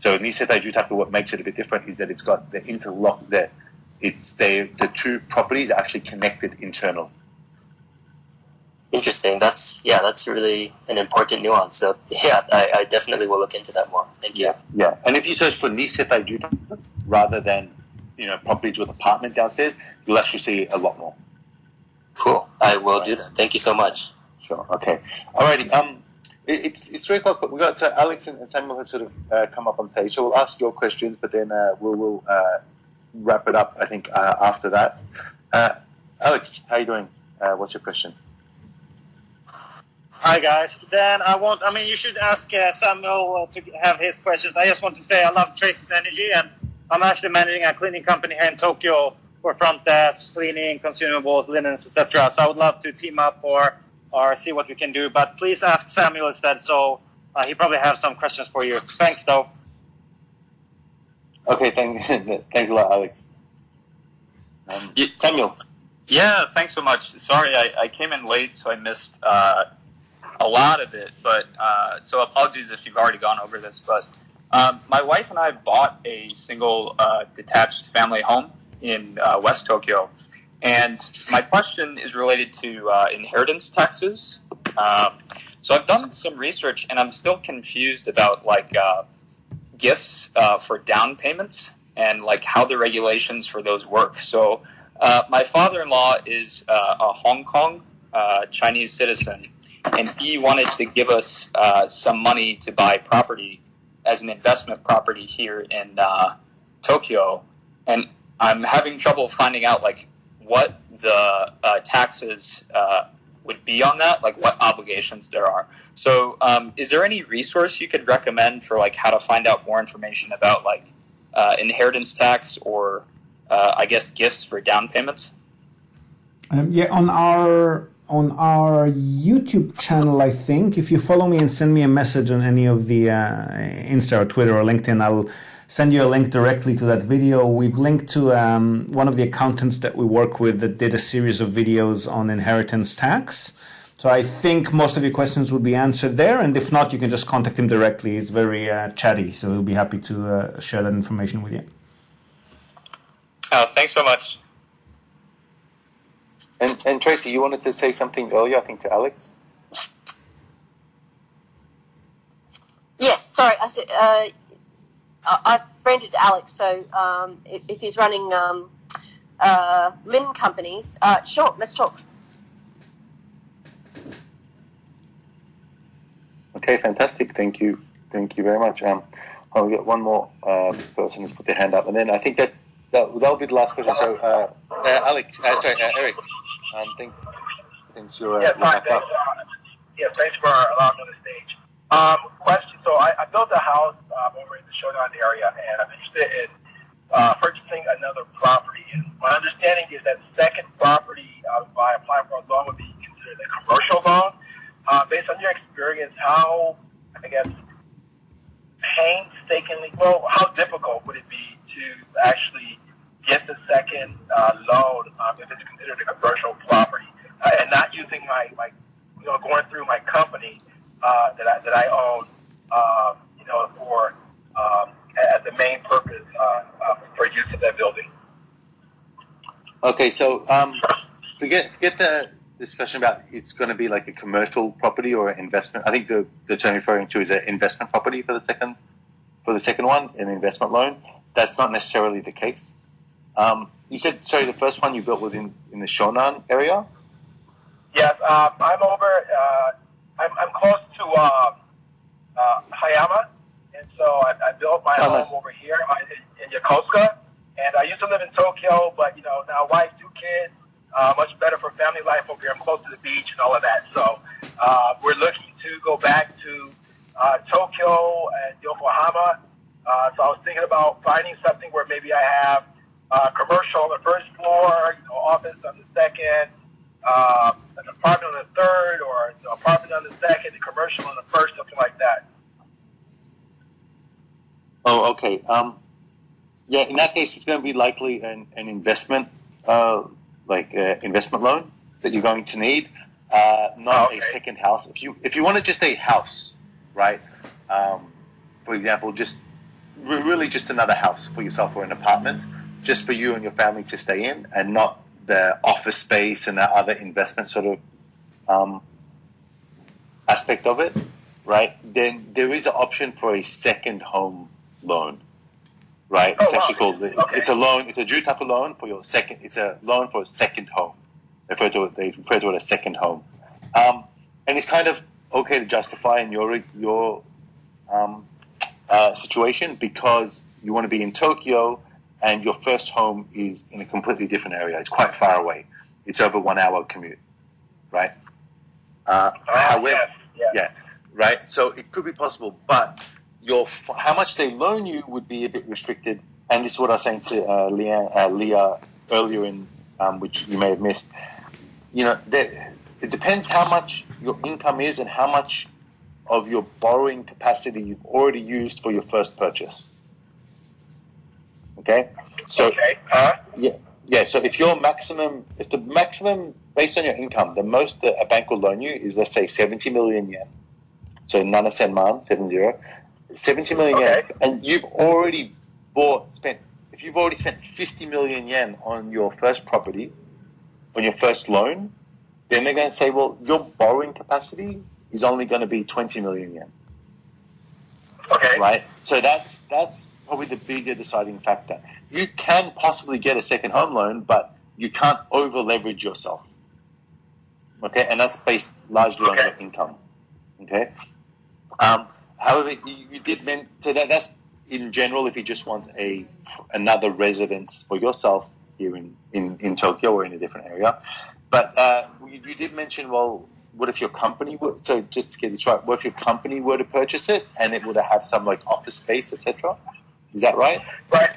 So Nisetai Jutaku, what makes it a bit different is that it's got the interlock that it's the the two properties are actually connected internal. Interesting. That's yeah, that's really an important nuance. So yeah, I, I definitely will look into that more. Thank you. Yeah, yeah. And if you search for Nisetai Jutaku, rather than you know properties with apartment downstairs, you'll actually see a lot more. Cool. I will right. do that. Thank you so much. Sure. Okay. Alrighty. Um, it, it's it's three o'clock, but we got uh, Alex and, Samuel have sort of uh, come up on stage, so we'll ask your questions, but then uh, we'll we'll uh, wrap it up. I think uh, after that. Uh, Alex, how are you doing? what's your question? Hi guys. Then I want. I mean, you should ask Samuel to have his questions. I just want to say I love Tracy's energy and I'm actually managing a cleaning company here in Tokyo for front desk, cleaning, consumables, linens, etc. So I would love to team up or or see what we can do. But please ask Samuel instead. So uh, he probably has some questions for you. Thanks, though. Okay, thank, thanks a lot, Alex. Um, yeah, Samuel. Yeah, thanks so much. Sorry, I, I came in late, so I missed uh, a lot of it. But uh, so apologies if you've already gone over this. But um, my wife and I bought a single uh, detached family home in uh, West Tokyo. And my question is related to uh, inheritance taxes. Um, so I've done some research and I'm still confused about like uh, gifts uh, for down payments and like how the regulations for those work. So uh, my father-in-law is a Hong Kong Chinese citizen and he wanted to give us some money to buy property as an investment property here in uh, Tokyo, and I'm having trouble finding out like what the uh, taxes uh, would be on that, like what obligations there are. So, um, is there any resource you could recommend for like how to find out more information about like uh, inheritance tax or uh, I guess gifts for down payments? Um, yeah, on our on our YouTube channel, I think. If you follow me and send me a message on any of the uh, Insta or Twitter or LinkedIn, I'll send you a link directly to that video. We've linked to um, one of the accountants that we work with that did a series of videos on inheritance tax. So I think most of your questions will be answered there, and if not, you can just contact him directly. He's very uh, chatty, so he'll be happy to uh, share that information with you. Oh, thanks so much. And, and Tracy, you wanted to say something earlier, I think, to Alex? Yes, sorry. I said uh, I've friended Alex, so um, if, if, he's running um, uh, Lin companies, uh, sure, let's talk. Okay, fantastic. Thank you. Thank you very much. Um, I'll get one more uh, person has put their hand up, and then I think that that will be the last question. So, uh, uh, Alex, uh, sorry, uh, Eric. Um, thank, thanks for uh, yeah, thanks, uh, yeah, thanks for allowing me on the stage. Um, question. So I, I built a house um, over in the Shonan area, and I'm interested in uh, purchasing another property. And my understanding is that second property uh, by applying for a loan would be considered a commercial loan. Uh, based on your experience, how I guess painstakingly, well, how difficult would it be to actually get the second uh, loan um, if it's considered a commercial property, uh, and not using my, my you know going through my company uh, that I that I own, um, you know, for um, as the main purpose uh, uh, for use of that building. Okay, so um, forget forget the discussion about it's going to be like a commercial property or an investment. I think the the term referring to is an investment property for the second for the second one, an investment loan. That's not necessarily the case. Um, you said sorry, the first one you built was in, in the Shonan area. Yes, um, I'm over. Uh, I'm, I'm close to uh, uh, Hayama, and so I, I built my Oh, home nice. over here uh, in, in Yokosuka. And I used to live in Tokyo, but you know now wife, two kids, uh, much better for family life over here. I'm close to the beach and all of that. So uh, we're looking to go back to uh, Tokyo and Yokohama. Uh, so I was thinking about finding something where maybe I have uh, commercial on the first floor, you know, office on the second, uh, an apartment on the third, or know, apartment on the second, and commercial on the first, something like that. Oh, okay. Um, yeah, in that case, it's going to be likely an, an investment, uh, like uh, investment loan that you're going to need, uh, not a second house. If you if you wanted just a house, right? Um, for example, just really just another house for yourself or an apartment, just for you and your family to stay in, and not the office space and the other investment sort of um, aspect of it, right? Then there is an option for a second home loan, right? it's actually called the, it's a loan. It's a Jutaku loan for your second. It's a loan for a second home. They refer to it. They refer to it as second home, um, and it's kind of okay to justify in your your um, uh, situation because you want to be in Tokyo and your first home is in a completely different area. It's quite far away. It's over one hour commute, right? Uh, however, yeah, right. So it could be possible, but your how much they loan you would be a bit restricted. And this is what I was saying to uh, Leah, uh, Leah earlier, in um, which you may have missed. You know, there, it depends how much your income is and how much of your borrowing capacity you've already used for your first purchase. Okay, so yeah, yeah. So if your maximum, if the maximum based on your income, the most that a bank will loan you is let's say seventy million yen. So nana senman seven zero. 70 million yen, and you've already bought, spent, if you've already spent 50 million yen on your first property, on your first loan, then they're going to say, well, your borrowing capacity is only going to be 20 million yen. Okay. Right? So that's, that's probably the bigger deciding factor. You can possibly get a second home loan, but you can't over leverage yourself. Okay? And that's based largely on your income. Okay? Um, However, you, you did mention so that that's in general if you just want a another residence for yourself here in, in, in Tokyo or in a different area. But uh, you, you did mention, well, what if your company were so just to get this right? What if your company were to purchase it and it would have some like office space, etc.? Is that right? Right.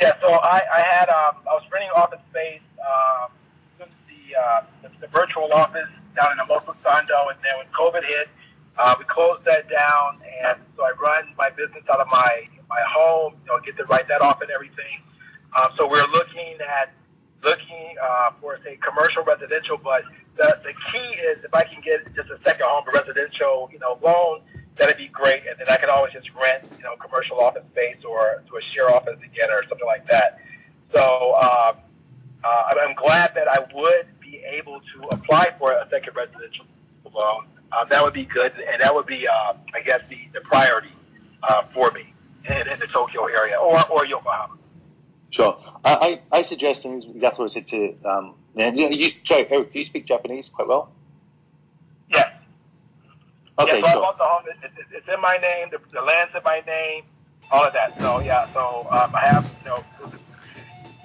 Yeah. So I, I had um, I was renting office space um, the, uh, the the virtual office down in Amoto Sando, and then when COVID hit, uh, we closed that down, and so I run my business out of my my home. You know, get to write that off and everything. Um, so we're looking at looking uh, for say commercial residential, but the the key is if I can get just a second home, a residential, you know, loan, that'd be great, and then I can always just rent, you know, commercial office space or to a share office again or something like that. So um, uh, I'm glad that I would be able to apply for a second residential loan. Um, that would be good, and that would be, uh, I guess, the, the priority uh, for me in, in the Tokyo area or, or Yokohama. Sure. I, I, I suggest, and exactly what I said to um, and you, you, sorry, Eric, do you speak Japanese quite well? Okay, yeah, so I bought the home. It, it, it's in my name. The, the land's in my name. All of that. So yeah. So um, I have you know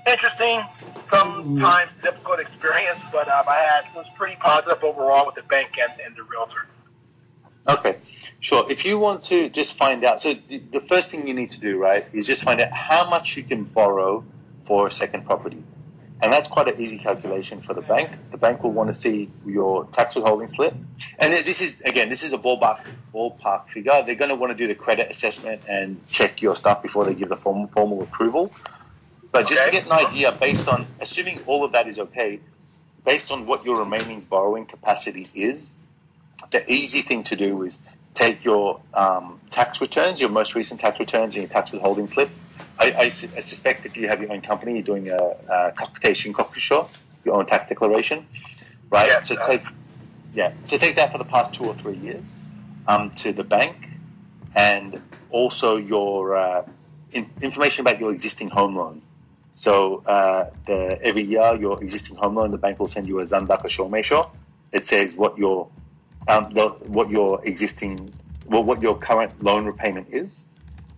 interesting, sometimes difficult experience, but um, I had it was pretty positive overall with the bank and, and the realtor. Okay, sure. If you want to just find out, so the the first thing you need to do, right, is just find out how much you can borrow for a second property. And that's quite an easy calculation for the bank. The bank will want to see your tax withholding slip, and this is again, this is a ballpark ballpark figure. They're going to want to do the credit assessment and check your stuff before they give the formal formal approval. But just to get an idea, based on assuming all of that is okay, based on what your remaining borrowing capacity is, the easy thing to do is take your um, tax returns, your most recent tax returns, and your tax withholding slip. I, I, I suspect if you have your own company, you're doing a, a computation show, your own tax declaration, right? Yeah, so take yeah, so take that for the past two or three years um, to the bank, and also your uh, in, information about your existing home loan. So uh, the, every year, your existing home loan, the bank will send you a Zandaka Shomeisho. It says what your um, the, what your existing, well, what your current loan repayment is,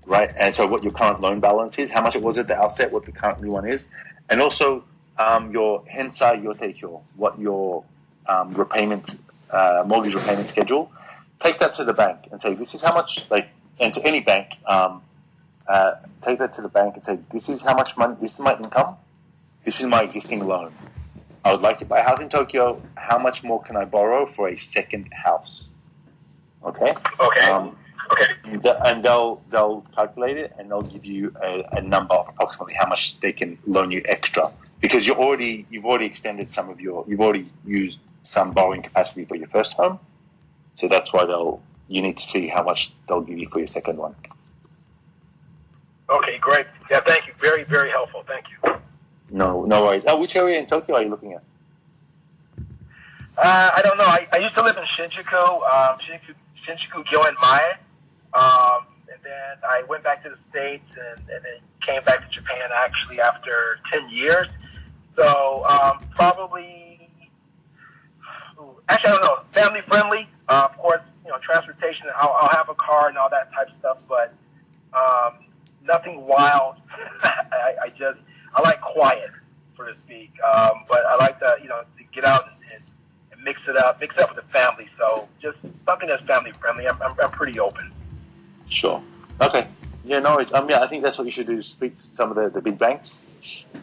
right? And so what your current loan balance is, how much it was at the outset, what the currently one is, and also um, your hensai yoteihyo, what your um, repayment, uh, mortgage repayment schedule. Take that to the bank and say, this is how much, like, and to any bank, um, uh, take that to the bank and say, this is how much money, this is my income, this is my existing loan. I would like to buy a house in Tokyo. How much more can I borrow for a second house? Okay. Okay. Um, okay. and they'll they'll calculate it and they'll give you a, a number of approximately how much they can loan you extra because you're already you've already extended some of your you've already used some borrowing capacity for your first home, so that's why they'll you need to see how much they'll give you for your second one. Okay, great. Yeah, thank you. Very, very helpful. Thank you. No, no worries. Oh, which area in Tokyo are you looking at? Uh, I don't know. I, I used to live in Shinjuku, um, Shinjuku, Shinjuku, Gyoen Mae. Um, and then I went back to the States and, and then came back to Japan actually after 10 years. So um, probably, actually, I don't know, family friendly. Uh, of course, you know, transportation, I'll, I'll have a car and all that type of stuff, but um, nothing wild. I, I just, I like quiet, so to speak. Um, but I like to, you know, to get out and, and, and mix it up, mix it up with the family. So just something that's family friendly. I'm, I'm, I'm pretty open. Sure. Okay. Yeah, no worries. Um, yeah, I think that's what you should do. Speak to some of the, the big banks.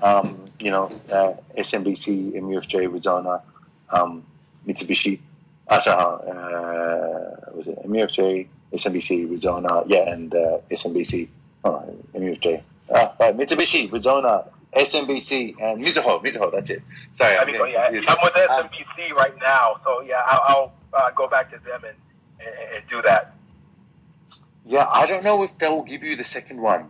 Um, you know, uh, SMBC, MUFJ, Resona, um, Mitsubishi. Uh, sorry, uh, was it MUFJ, SMBC, Resona? Yeah, and uh, SMBC. Oh, MUFJ. Ah, right, Mitsubishi, Resona, SMBC, and Mizuho. Mizuho, that's it. Sorry, I I'm mean, yeah. I'm with Um, SMBC right now, so yeah, I'll, I'll uh, go back to them and, and, and do that. Yeah, I don't know if they'll give you the second one.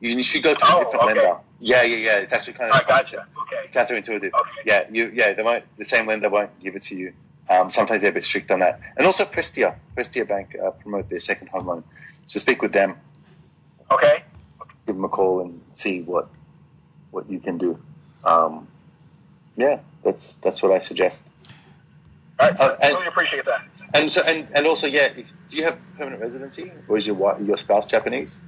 You should go to a Oh, different okay. lender. Yeah, yeah, yeah. It's actually kind of I gotcha. Okay. it's counterintuitive. Okay. Yeah, you yeah, they won't the same lender won't give it to you. Um, sometimes they're a bit strict on that. And also Prestia, Prestia Bank uh, promote their second home loan. So speak with them, Okay. give them a call and see what what you can do. Um, yeah, that's that's what I suggest. All right. Uh, and- really appreciate that. And so and, and also yeah, if, do you have permanent residency or is your wife, your spouse Japanese?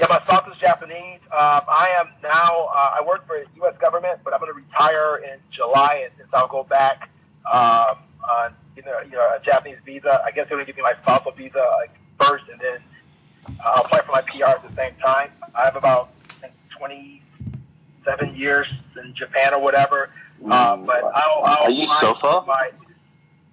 Yeah, my spouse is Japanese. Um, I am now. Uh, I work for the U.S. government, but I'm going to retire in July, and since I'll go back um, on you know, you know a Japanese visa, I guess they're going to give me my spousal visa like, first, and then uh, I'll apply for my PR at the same time. I have about I think, 27 years in Japan or whatever. Um, but I'll, I'll Are you SOFA? for My,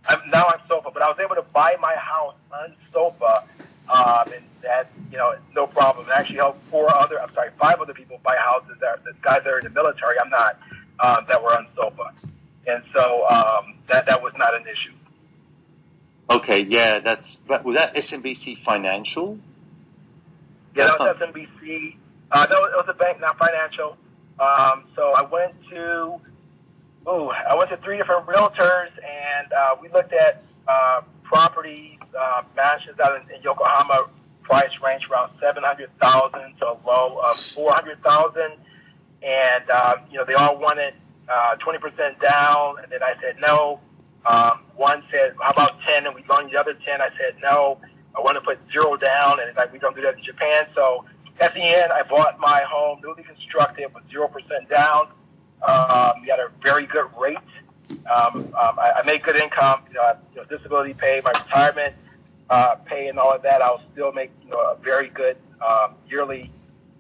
I'm, now I'm SOFA, but I was able to buy my house on SOFA, um, and that you know no problem. And actually helped four other, I'm sorry, five other people buy houses that the guys that are in the military. I'm not um, that were on SOFA, and so um, that that was not an issue. Okay, yeah, that's but was that SMBC Financial? Yeah, That's that was SMBC. Uh, no, it was a bank, not financial. Um, so I went to, oh, I went to three different realtors, and uh, we looked at uh, properties, uh, mansions out in, in Yokohama. Price range around seven hundred thousand to a low of four hundred thousand, and uh, you know they all wanted uh, twenty percent down, and then I said no. Um, one said, "How about 10? And we loaned the other ten. I said no. I want to put zero down, and it's like we don't do that in Japan. So at the end, I bought my home newly constructed with zero percent down. Um, we had a very good rate. Um, um, I, I made good income. You know, you know, disability pay, my retirement uh, pay, and all of that. I'll still make you know a very good um, yearly.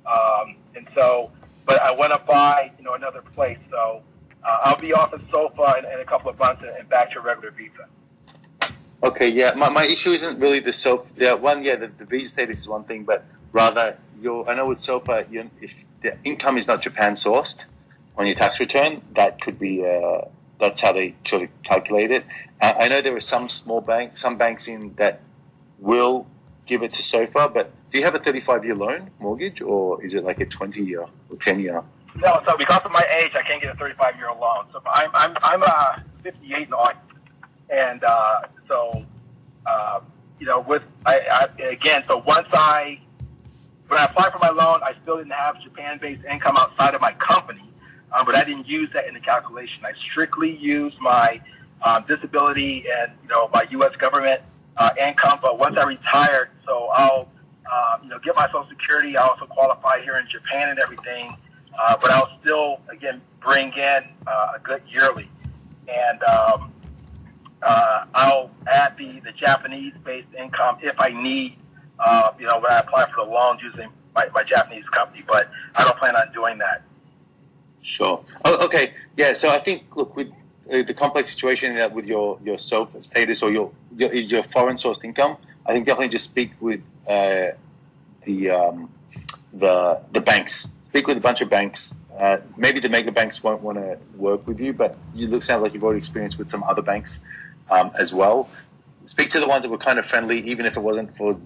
Um, and so, but I want to buy, you know, another place. So uh, I'll be off in SOFA in, in a couple of months and, and back to regular visa. Okay, yeah. My, my issue isn't really the SOFA. Yeah, one, yeah, the, the visa status is one thing, but rather, your I know with SOFA, you, if the income is not Japan sourced on your tax return, that could be uh, that's how they sort of calculate it. I know there are some small banks, some banks in that will give it to SOFA, but do you have a 35 year loan mortgage or is it like a 20 year or 10 year? No, so because of my age, I can't get a 35 year loan. So I'm I'm I'm uh, 58 in August, and uh, so uh, you know with I, I again, so once I when I applied for my loan, I still didn't have Japan-based income outside of my company, um, but I didn't use that in the calculation. I strictly used my um, disability and you know my U.S. government uh, income. But once I retired, so I'll uh, you know get my Social Security. I also qualify here in Japan and everything, uh, but I'll still again bring in uh, a good yearly, and um, uh, I'll add the the Japanese-based income if I need. Uh, you know, when I apply for the loans using my, my Japanese company, but I don't plan on doing that. Sure. Oh, okay. Yeah. So I think, look, with uh, the complex situation that with your your SOFA status or your your, your foreign sourced income, I think definitely just speak with uh, the um, the the banks. Speak with a bunch of banks. Uh, maybe the mega banks won't want to work with you, but you look sound like you've already experienced with some other banks um, as well. Speak to the ones that were kind of friendly, even if it wasn't for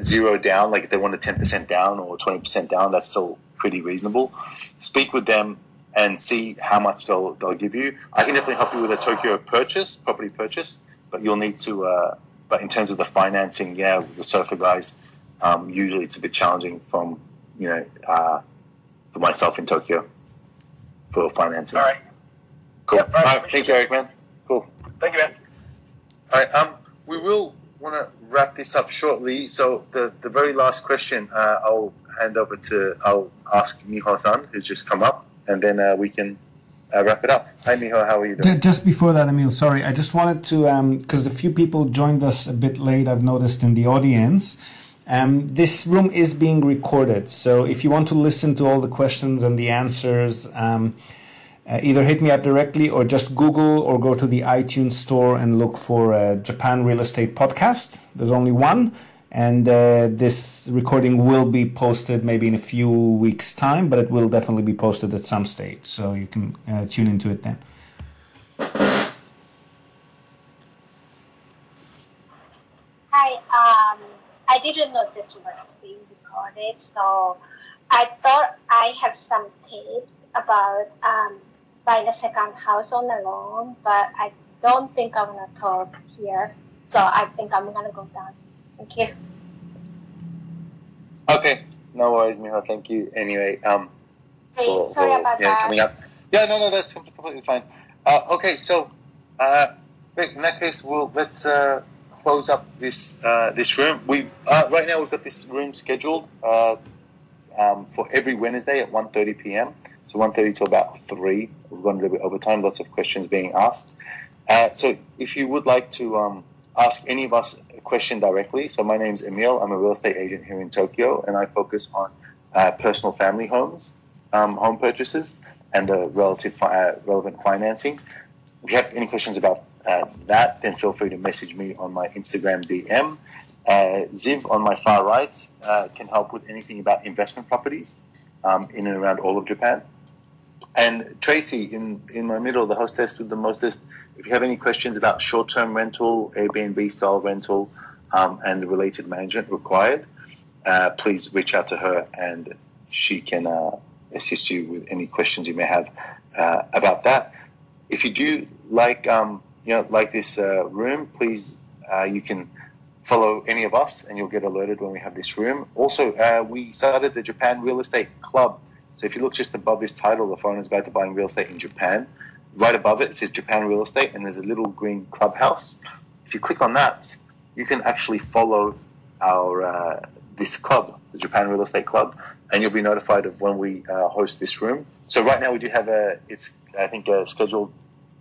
zero down, like if they wanted ten percent down or twenty percent down, that's still pretty reasonable. Speak with them and see how much they'll they'll give you. I can definitely help you with a Tokyo purchase, property purchase, but you'll need to. Uh, but in terms of the financing, yeah, the SOFA guys, um, usually it's a bit challenging from you know uh, for myself in Tokyo for financing. All right. Cool. Yep, all right. Thank you, Eric, man. Cool. Thank you, man. All right. Um, we will want to wrap this up shortly. So the the very last question, uh, I'll hand over to I'll ask Miho-san, who's just come up, and then uh, we can uh, wrap it up. Hi, Miho. How are you doing? Just before that, Emil, sorry, I just wanted to, because a few people joined us a bit late, I've noticed in the audience. Um, this room is being recorded, so if you want to listen to all the questions and the answers, um, uh, either hit me up directly or just Google or go to the iTunes store and look for uh, Japan Real Estate Podcast. There's only one, and uh, this recording will be posted maybe in a few weeks' time, but it will definitely be posted at some stage, so you can uh, tune into it then. Hi, um, I didn't know this was being recorded, so I thought I have some tips about um, buying a second house on the loan, but I don't think I'm gonna talk here, so I think I'm gonna go down. Thank you. Okay. No worries, Miho. Thank you. Anyway, um, Hey, for, sorry for, about yeah, that. coming up. Yeah, no, no, that's completely fine. Uh, okay, so uh, Rick, in that case, we'll let's uh, close up this uh, this room. We uh, right now we've got this room scheduled uh, um, for every Wednesday at 1.30 p.m. So 1.30 to about three. We've gone a little bit over time. Lots of questions being asked. Uh, so if you would like to um, ask any of us a question directly, so my name's Emil. I'm a real estate agent here in Tokyo, and I focus on uh, personal family homes, um, home purchases, and the relative fi- uh, relevant financing. If you have any questions about uh, that, then feel free to message me on my Instagram DM. Uh, Ziv on my far right uh, can help with anything about investment properties um, in and around all of Japan. And Tracy in, in my middle, the hostess with the mostest, if you have any questions about short term rental, Airbnb style rental, um, and the related management required, uh, please reach out to her and she can uh, assist you with any questions you may have uh, about that. If you do like um, you know like this uh, room, please uh, you can follow any of us and you'll get alerted when we have this room. Also, uh, we started the Japan Real Estate Club. So if you look just above this title, the foreigners guide to buying real estate in Japan. Right above it, says Japan Real Estate, and there's a little green clubhouse. If you click on that, you can actually follow our uh, this club, the Japan Real Estate Club, and you'll be notified of when we uh, host this room. So right now we do have a it's I think uh, scheduled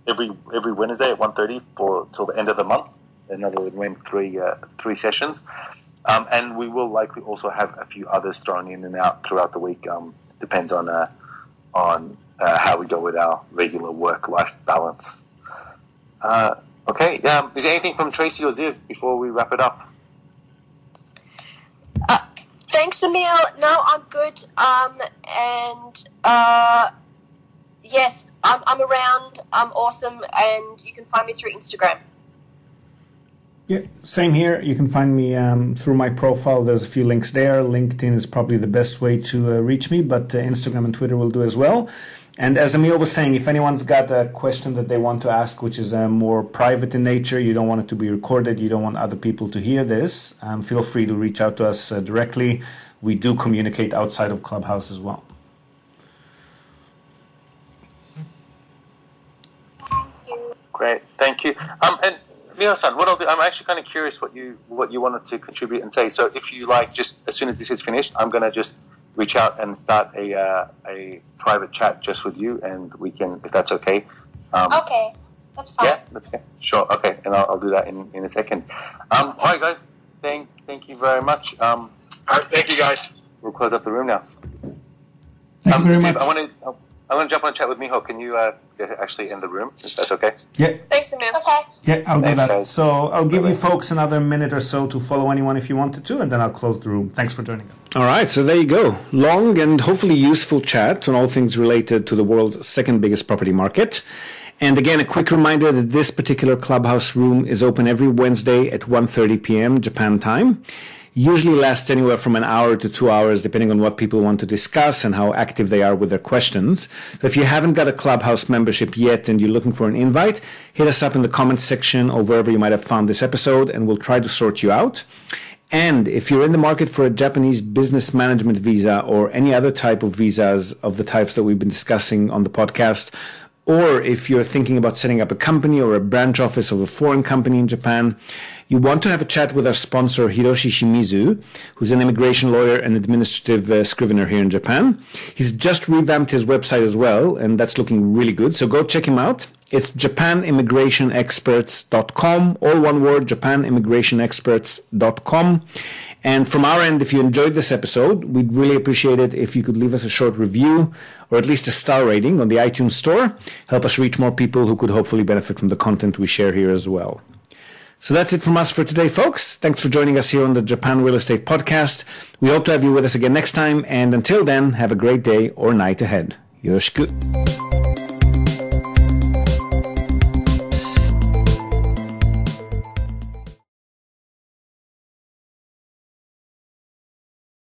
every every Wednesday at 1.30 for till the end of the month. Another when three uh, three sessions, um, and we will likely also have a few others thrown in and out throughout the week. Um, depends on uh, on uh, how we go with our regular work-life balance. Uh, okay, um, is there anything from Tracy or Ziv before we wrap it up? Uh, thanks, Emil. No, I'm good. Um, and uh, yes, I'm, I'm around. I'm awesome, and you can find me through Instagram. Yeah, same here. You can find me um, through my profile. There's a few links there. LinkedIn is probably the best way to uh, reach me, but uh, Instagram and Twitter will do as well. And as Emil was saying, if anyone's got a question that they want to ask, which is uh, more private in nature, you don't want it to be recorded, you don't want other people to hear this, um, feel free to reach out to us uh, directly. We do communicate outside of Clubhouse as well. Great, thank you. Um, and Miho-san, what I'll do, I'm actually kind of curious what you what you wanted to contribute and say. So if you like, just as soon as this is finished, I'm gonna just reach out and start a uh, a private chat just with you, and we can, if that's okay. Um, okay, that's fine. Yeah, that's okay. Sure, okay, and I'll, I'll do that in, in a second. Um, all right, guys, thank thank you very much. Um, all right, thank you, guys. We'll close up the room now. Thank you very Steve, much. I want to. I want to jump on a chat with Miho. Can you uh, actually in the room? If that's okay. Yeah. Thanks, Emil. Okay. Yeah, I'll do that. guys. So I'll give you folks another minute or so to follow anyone if you wanted to, and then I'll close the room. Thanks for joining us. All right, so there you go. Long and hopefully useful chat on all things related to the world's second biggest property market. And again, a quick reminder that this particular clubhouse room is open every Wednesday at 1:30 p.m. Japan time. Usually lasts anywhere from an hour to two hours, depending on what people want to discuss and how active they are with their questions. So if you haven't got a clubhouse membership yet and you're looking for an invite, hit us up in the comments section or wherever you might have found this episode, and we'll try to sort you out. And if you're in the market for a Japanese business management visa or any other type of visas of the types that we've been discussing on the podcast, or if you're thinking about setting up a company or a branch office of a foreign company in Japan, you want to have a chat with our sponsor, Hiroshi Shimizu, who's an immigration lawyer and administrative uh, scrivener here in Japan. He's just revamped his website as well, and that's looking really good. So go check him out. It's japanimmigrationexperts.com, all one word, japanimmigrationexperts.com. And from our end, if you enjoyed this episode, we'd really appreciate it if you could leave us a short review or at least a star rating on the iTunes Store. Help us reach more people who could hopefully benefit from the content we share here as well. So that's it from us for today, folks. Thanks for joining us here on the Japan Real Estate Podcast. We hope to have you with us again next time. And until then, have a great day or night ahead. Yoroshiku.